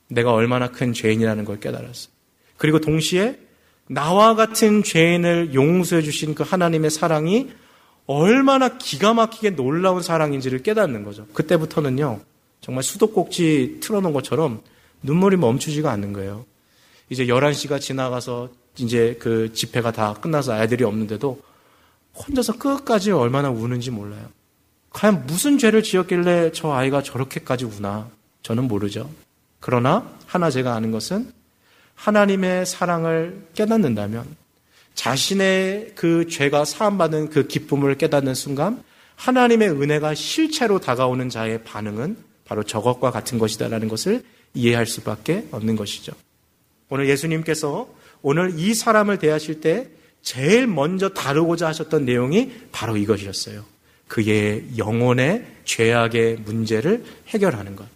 내가 얼마나 큰 죄인이라는 걸 깨달았어요. 그리고 동시에 나와 같은 죄인을 용서해 주신 그 하나님의 사랑이 얼마나 기가 막히게 놀라운 사랑인지를 깨닫는 거죠. 그때부터는요, 정말 수도꼭지 틀어놓은 것처럼 눈물이 멈추지가 않는 거예요. 이제 11시가 지나가서 이제 그 집회가 다 끝나서 아이들이 없는데도 혼자서 끝까지 얼마나 우는지 몰라요. 과연 무슨 죄를 지었길래 저 아이가 저렇게까지 우나? 저는 모르죠. 그러나 하나 제가 아는 것은 하나님의 사랑을 깨닫는다면 자신의 그 죄가 사함받는 그 기쁨을 깨닫는 순간 하나님의 은혜가 실체로 다가오는 자의 반응은 바로 저것과 같은 것이다라는 것을 이해할 수밖에 없는 것이죠. 오늘 예수님께서 오늘 이 사람을 대하실 때 제일 먼저 다루고자 하셨던 내용이 바로 이것이었어요. 그의 영혼의 죄악의 문제를 해결하는 것.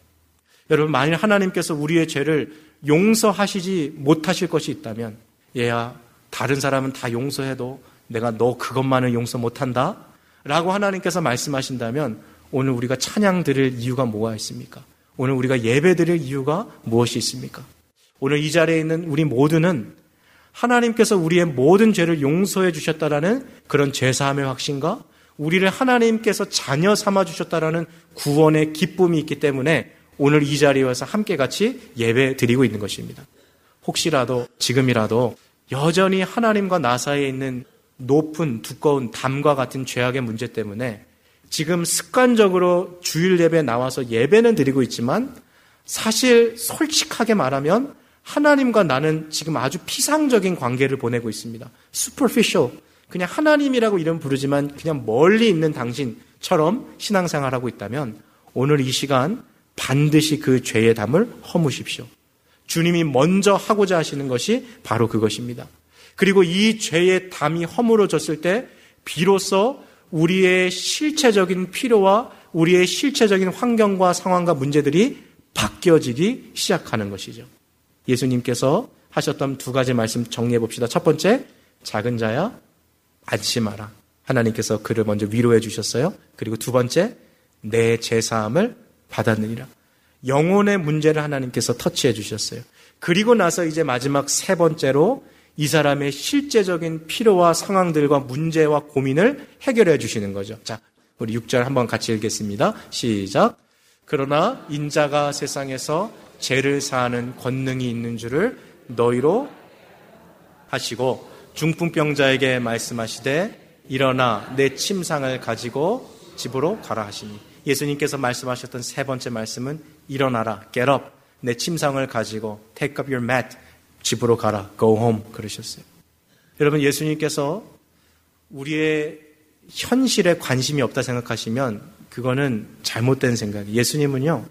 여러분, 만일 하나님께서 우리의 죄를 용서하시지 못하실 것이 있다면, 얘야, 다른 사람은 다 용서해도 내가 너 그것만은 용서 못한다? 라고 하나님께서 말씀하신다면, 오늘 우리가 찬양 드릴 이유가 뭐가 있습니까? 오늘 우리가 예배 드릴 이유가 무엇이 있습니까? 오늘 이 자리에 있는 우리 모두는 하나님께서 우리의 모든 죄를 용서해 주셨다라는 그런 죄사함의 확신과 우리를 하나님께서 자녀 삼아 주셨다라는 구원의 기쁨이 있기 때문에 오늘 이 자리에 와서 함께 같이 예배 드리고 있는 것입니다. 혹시라도 지금이라도 여전히 하나님과 나 사이에 있는 높은 두꺼운 담과 같은 죄악의 문제 때문에 지금 습관적으로 주일 예배 나와서 예배는 드리고 있지만 사실 솔직하게 말하면 하나님과 나는 지금 아주 피상적인 관계를 보내고 있습니다. superficial. 그냥 하나님이라고 이름 부르지만 그냥 멀리 있는 당신처럼 신앙생활하고 있다면 오늘 이 시간 반드시 그 죄의 담을 허무십시오. 주님이 먼저 하고자 하시는 것이 바로 그것입니다. 그리고 이 죄의 담이 허물어졌을 때 비로소 우리의 실체적인 필요와 우리의 실체적인 환경과 상황과 문제들이 바뀌어지기 시작하는 것이죠. 예수님께서 하셨던 두 가지 말씀 정리해 봅시다. 첫 번째, 작은 자야, 안심하라. 하나님께서 그를 먼저 위로해 주셨어요. 그리고 두 번째, 내 제사함을 받았느니라. 영혼의 문제를 하나님께서 터치해 주셨어요. 그리고 나서 이제 마지막 세 번째로 이 사람의 실제적인 필요와 상황들과 문제와 고민을 해결해 주시는 거죠. 자, 우리 6절 한번 같이 읽겠습니다. 시작. 그러나 인자가 세상에서 죄를 사하는 권능이 있는 줄을 너희로 하시고 중풍병자에게 말씀하시되 일어나 내 침상을 가지고 집으로 가라 하시니 예수님께서 말씀하셨던 세 번째 말씀은 일어나라, get up, 내 침상을 가지고 take up your mat, 집으로 가라, go home 그러셨어요. 여러분 예수님께서 우리의 현실에 관심이 없다 생각하시면 그거는 잘못된 생각이에요. 예수님은요,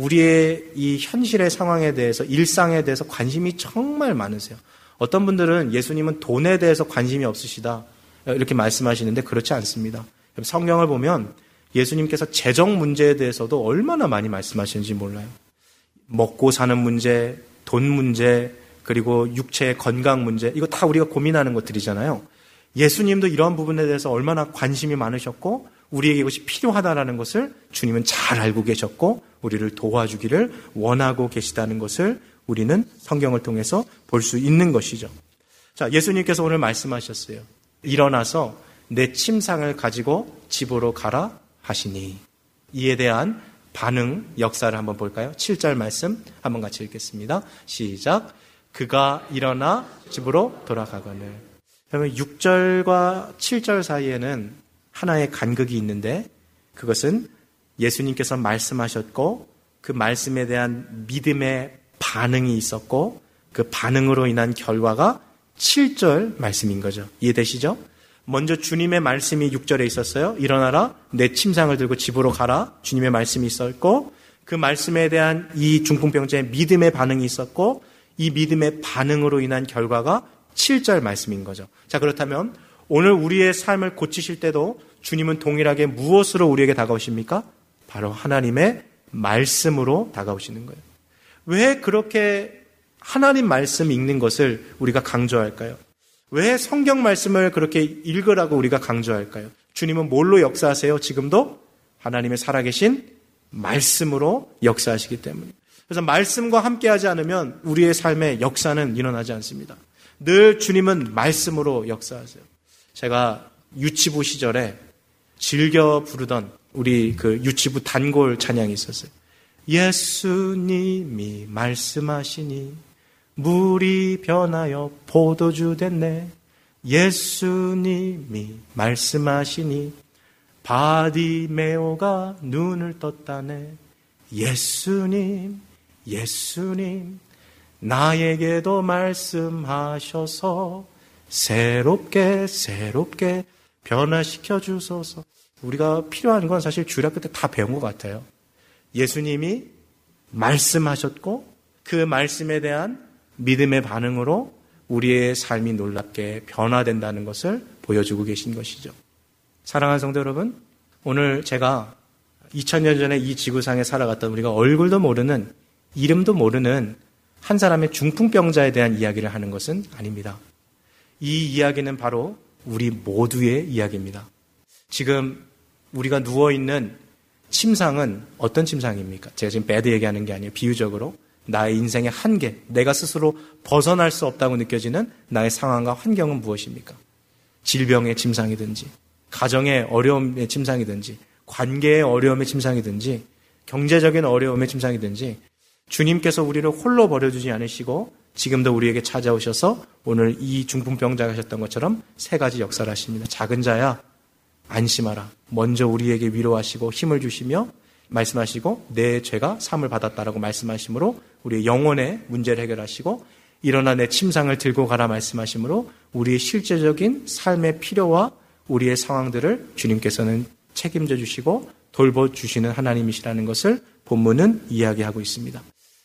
우리의 이 현실의 상황에 대해서, 일상에 대해서 관심이 정말 많으세요. 어떤 분들은 예수님은 돈에 대해서 관심이 없으시다. 이렇게 말씀하시는데 그렇지 않습니다. 성경을 보면 예수님께서 재정 문제에 대해서도 얼마나 많이 말씀하시는지 몰라요. 먹고 사는 문제, 돈 문제, 그리고 육체의 건강 문제, 이거 다 우리가 고민하는 것들이잖아요. 예수님도 이러한 부분에 대해서 얼마나 관심이 많으셨고, 우리에게 이것이 필요하다라는 것을 주님은 잘 알고 계셨고, 우리를 도와주기를 원하고 계시다는 것을 우리는 성경을 통해서 볼 수 있는 것이죠. 자, 예수님께서 오늘 말씀하셨어요. 일어나서 내 침상을 가지고 집으로 가라 하시니. 이에 대한 반응, 역사를 한번 볼까요? 7절 말씀 한번 같이 읽겠습니다. 시작. 그가 일어나 집으로 돌아가거늘. 그러면 6절과 7절 사이에는 하나의 간극이 있는데 그것은 예수님께서 말씀하셨고 그 말씀에 대한 믿음의 반응이 있었고 그 반응으로 인한 결과가 7절 말씀인 거죠. 이해되시죠? 먼저 주님의 말씀이 6절에 있었어요. 일어나라. 내 침상을 들고 집으로 가라. 주님의 말씀이 있었고 그 말씀에 대한 이 중풍병자의 믿음의 반응이 있었고 이 믿음의 반응으로 인한 결과가 7절 말씀인 거죠. 자, 그렇다면 오늘 우리의 삶을 고치실 때도 주님은 동일하게 무엇으로 우리에게 다가오십니까? 바로 하나님의 말씀으로 다가오시는 거예요. 왜 그렇게 하나님 말씀 읽는 것을 우리가 강조할까요? 왜 성경 말씀을 그렇게 읽으라고 우리가 강조할까요? 주님은 뭘로 역사하세요? 지금도 하나님의 살아계신 말씀으로 역사하시기 때문에. 그래서 말씀과 함께하지 않으면 우리의 삶에 역사는 일어나지 않습니다. 늘 주님은 말씀으로 역사하세요. 제가 유치부 시절에 즐겨 부르던 우리 그 유치부 단골 찬양이 있었어요. 예수님이 말씀하시니 물이 변하여 포도주 됐네. 예수님이 말씀하시니 바디메오가 눈을 떴다네. 예수님, 예수님, 나에게도 말씀하셔서 새롭게, 새롭게 변화시켜 주소서. 우리가 필요한 건 사실 주일학교 때다 배운 것 같아요. 예수님이 말씀하셨고 그 말씀에 대한 믿음의 반응으로 우리의 삶이 놀랍게 변화된다는 것을 보여주고 계신 것이죠. 사랑하는 성도 여러분, 오늘 제가 2000년 전에 이 지구상에 살아갔던 우리가 얼굴도 모르는 이름도 모르는 한 사람의 중풍병자에 대한 이야기를 하는 것은 아닙니다. 이 이야기는 바로 우리 모두의 이야기입니다. 지금 우리가 누워있는 침상은 어떤 침상입니까? 제가 지금 배드 얘기하는 게 아니에요. 비유적으로. 나의 인생의 한계, 내가 스스로 벗어날 수 없다고 느껴지는 나의 상황과 환경은 무엇입니까? 질병의 침상이든지, 가정의 어려움의 침상이든지, 관계의 어려움의 침상이든지, 경제적인 어려움의 침상이든지, 주님께서 우리를 홀로 버려주지 않으시고, 지금도 우리에게 찾아오셔서 오늘 이 중풍병자가 하셨던 것처럼 세 가지 역사를 하십니다. 작은 자야, 안심하라. 먼저 우리에게 위로하시고 힘을 주시며 말씀하시고 내 죄가 사함을 받았다라고 말씀하시므로 우리의 영혼의 문제를 해결하시고 일어나 내 침상을 들고 가라 말씀하시므로 우리의 실제적인 삶의 필요와 우리의 상황들을 주님께서는 책임져 주시고 돌보 주시는 하나님이시라는 것을 본문은 이야기하고 있습니다.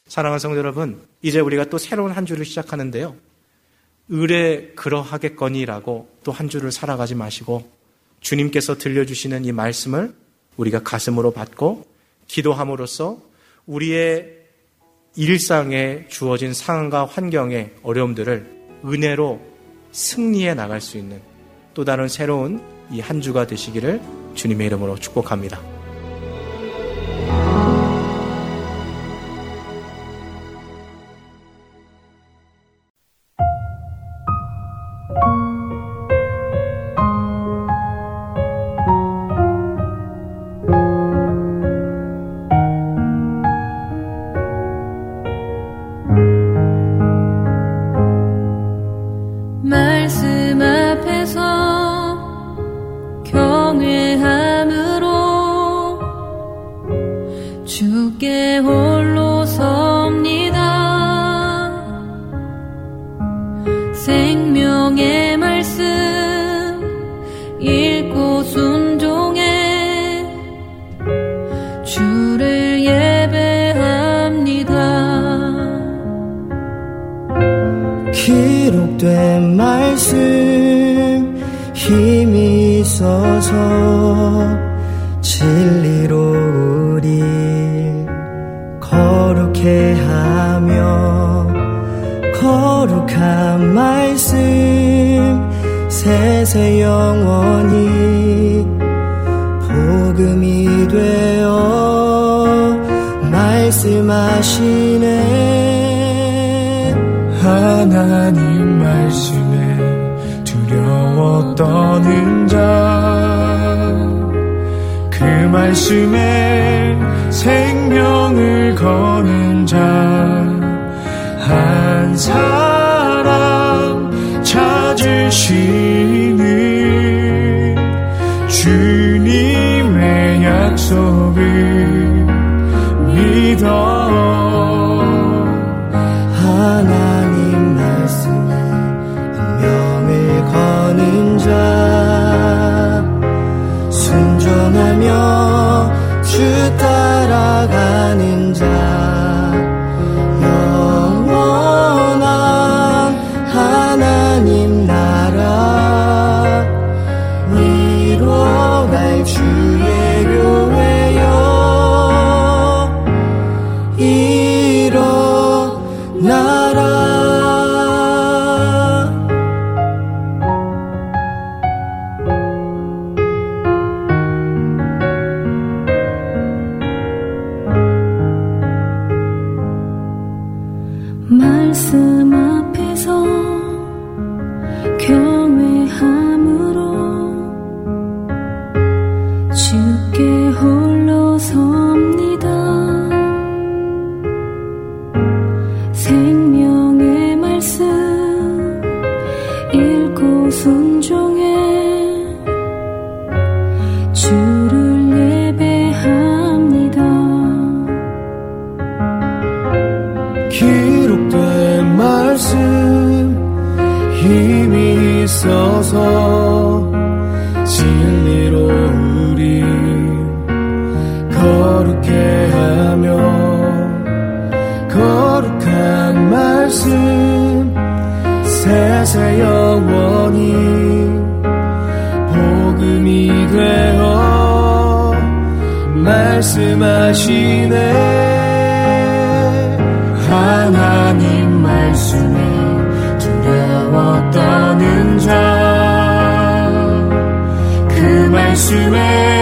사랑하는 성도 여러분, 이제 우리가 또 새로운 한 주를 시작하는데요. 의뢰 그러하겠거니라고 또 한 주를 살아가지 마시고 주님께서 들려주시는 이 말씀을 우리가 가슴으로 받고 기도함으로써 우리의 일상에 주어진 상황과 환경의 어려움들을 은혜로 승리해 나갈 수 있는 또 다른 새로운 이 한 주가 되시기를 주님의 이름으로 축복합니다. 말씀에 To me.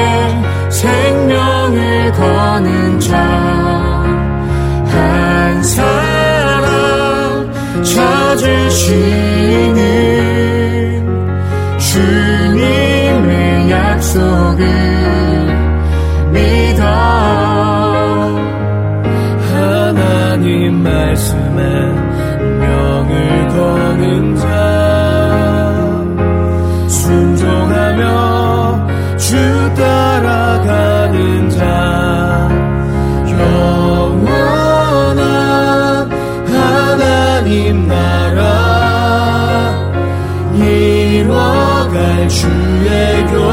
말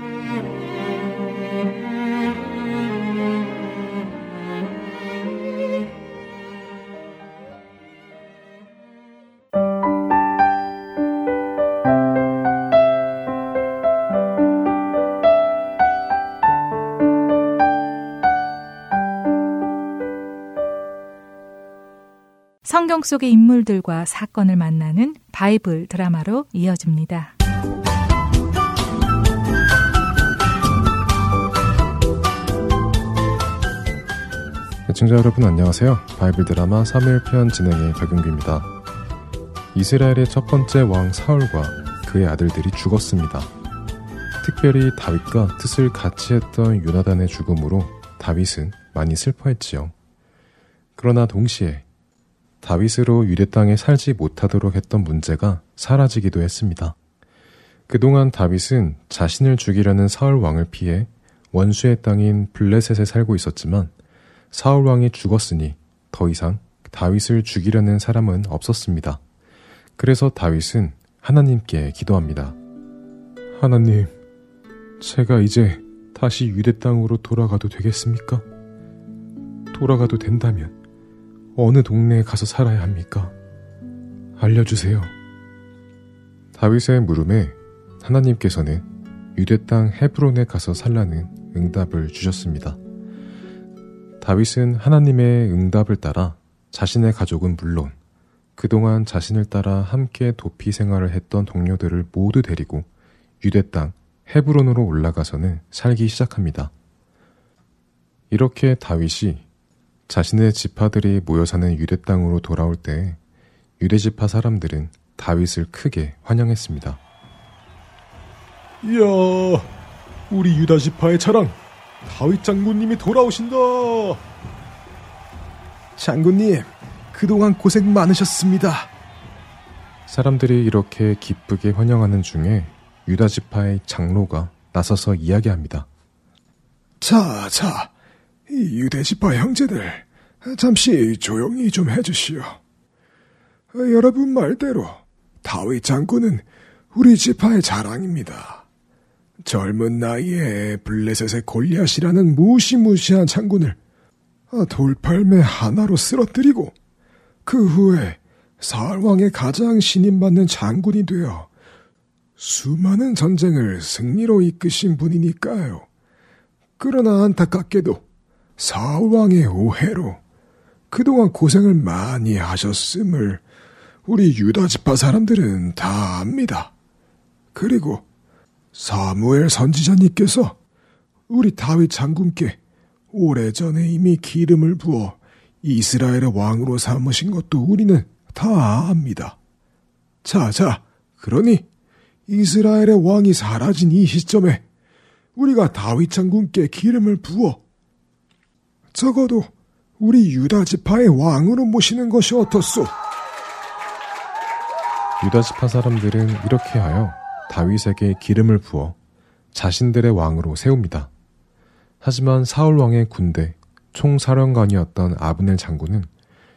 성경 속의 인물들과 사건을 만나는 바이블 드라마로 이어집니다. 애청자 여러분 안녕하세요. 바이블 드라마 3일 편 진행의 박윤규입니다. 이스라엘의 첫 번째 왕 사울과 그의 아들들이 죽었습니다. 특별히 다윗과 뜻을 같이 했던 유나단의 죽음으로 다윗은 많이 슬퍼했지요. 그러나 동시에 다윗으로 유대 땅에 살지 못하도록 했던 문제가 사라지기도 했습니다. 그동안 다윗은 자신을 죽이려는 사울 왕을 피해 원수의 땅인 블레셋에 살고 있었지만 사울 왕이 죽었으니 더 이상 다윗을 죽이려는 사람은 없었습니다. 그래서 다윗은 하나님께 기도합니다. 하나님, 제가 이제 다시 유대 땅으로 돌아가도 되겠습니까? 돌아가도 된다면 어느 동네에 가서 살아야 합니까? 알려주세요. 다윗의 물음에 하나님께서는 유대 땅 헤브론에 가서 살라는 응답을 주셨습니다. 다윗은 하나님의 응답을 따라 자신의 가족은 물론 그동안 자신을 따라 함께 도피 생활을 했던 동료들을 모두 데리고 유대 땅 헤브론으로 올라가서는 살기 시작합니다. 이렇게 다윗이 자신의 지파들이 모여 사는 유대 땅으로 돌아올 때 유대 지파 사람들은 다윗을 크게 환영했습니다. 이야, 우리 유다 지파의 자랑 다윗 장군님이 돌아오신다. 장군님, 그동안 고생 많으셨습니다. 사람들이 이렇게 기쁘게 환영하는 중에 유다 지파의 장로가 나서서 이야기합니다. 자, 자, 이 유대 지파 형제들, 잠시 조용히 좀 해주시오. 여러분 말대로 다윗 장군은 우리 지파의 자랑입니다. 젊은 나이에 블레셋의 골리앗이라는 무시무시한 장군을 돌팔매 하나로 쓰러뜨리고 그 후에 사울 왕의 가장 신임받는 장군이 되어 수많은 전쟁을 승리로 이끄신 분이니까요. 그러나 안타깝게도 사울왕의 오해로 그동안 고생을 많이 하셨음을 우리 유다 지파 사람들은 다 압니다. 그리고 사무엘 선지자님께서 우리 다윗 장군께 오래전에 이미 기름을 부어 이스라엘의 왕으로 삼으신 것도 우리는 다 압니다. 자, 자, 그러니 이스라엘의 왕이 사라진 이 시점에 우리가 다윗 장군께 기름을 부어 적어도 우리 유다 지파의 왕으로 모시는 것이 어떻소? 유다 지파 사람들은 이렇게 하여 다윗에게 기름을 부어 자신들의 왕으로 세웁니다. 하지만 사울 왕의 군대 총사령관이었던 아브넬 장군은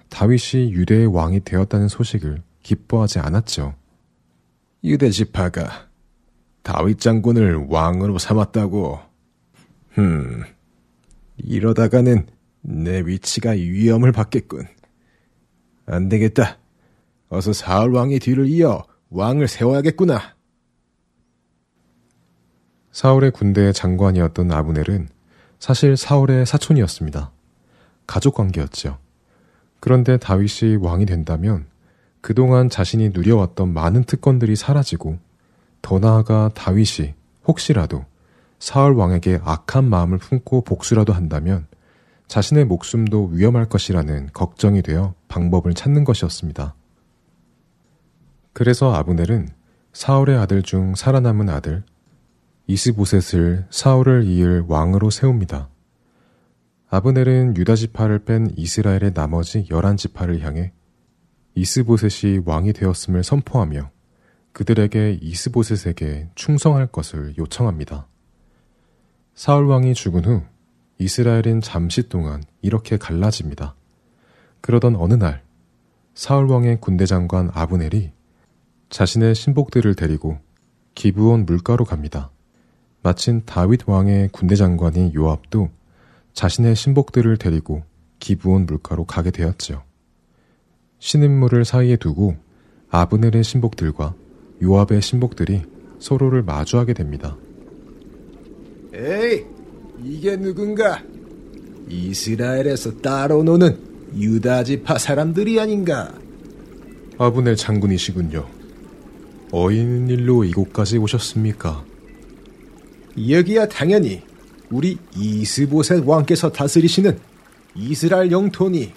다윗이 유대의 왕이 되었다는 소식을 기뻐하지 않았죠. 유대 지파가 다윗 장군을 왕으로 삼았다고. 흠, 이러다가는 내 위치가 위험을 받겠군. 안 되겠다. 어서 사울 왕의 뒤를 이어 왕을 세워야겠구나. 사울의 군대의 장관이었던 아브넬은 사실 사울의 사촌이었습니다. 가족 관계였죠. 그런데 다윗이 왕이 된다면 그동안 자신이 누려왔던 많은 특권들이 사라지고 더 나아가 다윗이 혹시라도 사울 왕에게 악한 마음을 품고 복수라도 한다면 자신의 목숨도 위험할 것이라는 걱정이 되어 방법을 찾는 것이었습니다. 그래서 아브넬은 사울의 아들 중 살아남은 아들 이스보셋을 사울을 이을 왕으로 세웁니다. 아브넬은 유다 지파를 뺀 이스라엘의 나머지 열한 지파를 향해 이스보셋이 왕이 되었음을 선포하며 그들에게 이스보셋에게 충성할 것을 요청합니다. 사울 왕이 죽은 후 이스라엘은 잠시 동안 이렇게 갈라집니다. 그러던 어느 날 사울 왕의 군대 장관 아브넬이 자신의 신복들을 데리고 기브온 물가로 갑니다. 마침 다윗 왕의 군대 장관인 요압도 자신의 신복들을 데리고 기브온 물가로 가게 되었죠. 신인물을 사이에 두고 아브넬의 신복들과 요압의 신복들이 서로를 마주하게 됩니다. 에이, 이게 누군가? 이스라엘에서 따로 노는 유다지파 사람들이 아닌가? 아브넬 장군이시군요. 어인 일로 이곳까지 오셨습니까? 여기야 당연히 우리 이스보셋 왕께서 다스리시는 이스라엘 영토니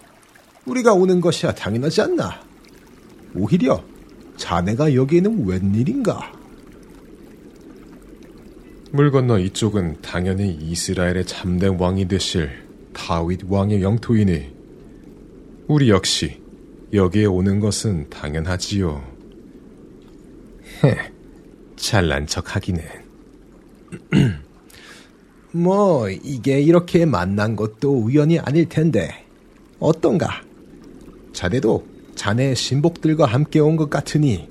우리가 오는 것이야 당연하지 않나. 오히려 자네가 여기에는 웬일인가? 물 건너 이쪽은 당연히 이스라엘의 참된 왕이 되실 다윗 왕의 영토이니 우리 역시 여기에 오는 것은 당연하지요. 헤, 잘난 척 하기는. 뭐, 이게 이렇게 만난 것도 우연이 아닐 텐데, 어떤가? 자네도 자네 신복들과 함께 온 것 같으니,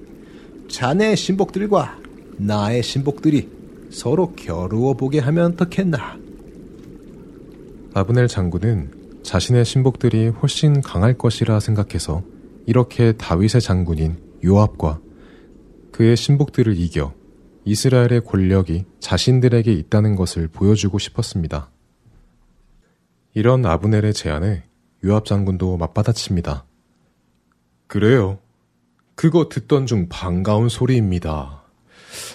자네 신복들과 나의 신복들이 서로 겨루어 보게 하면 어떻겠나? 아브넬 장군은 자신의 신복들이 훨씬 강할 것이라 생각해서 이렇게 다윗의 장군인 요압과 그의 신복들을 이겨 이스라엘의 권력이 자신들에게 있다는 것을 보여주고 싶었습니다. 이런 아브넬의 제안에 유압 장군도 맞받아칩니다. 그래요. 그거 듣던 중 반가운 소리입니다.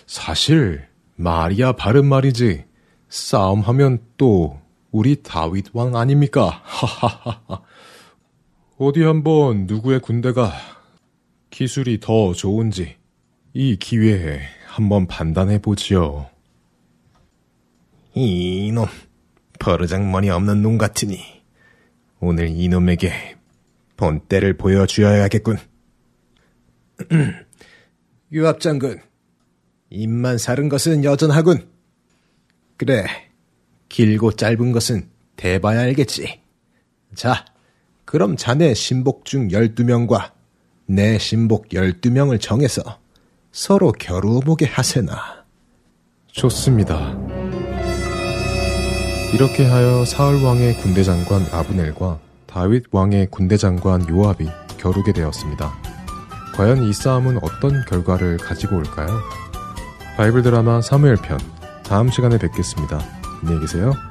사실 말이야 바른 말이지. 싸움하면 또 우리 다윗 왕 아닙니까? 하하하하. 어디 한번 누구의 군대가 기술이 더 좋은지 이 기회에 한번 판단해 보지요. 이놈, 버르장머리 없는 놈 같으니 오늘 이놈에게 본때를 보여주어야겠군. 유압장군, 입만 사른 것은 여전하군. 그래, 길고 짧은 것은 대봐야 알겠지. 자, 그럼 자네 신복 중 12명과 내 신복 12명을 정해서 서로 겨루어보게 하세나. 좋습니다. 이렇게 하여 사울 왕의 군대 장관 아브넬과 다윗 왕의 군대 장관 요압이 겨루게 되었습니다. 과연 이 싸움은 어떤 결과를 가지고 올까요? 바이블 드라마 사무엘 편 다음 시간에 뵙겠습니다. 안녕히 계세요.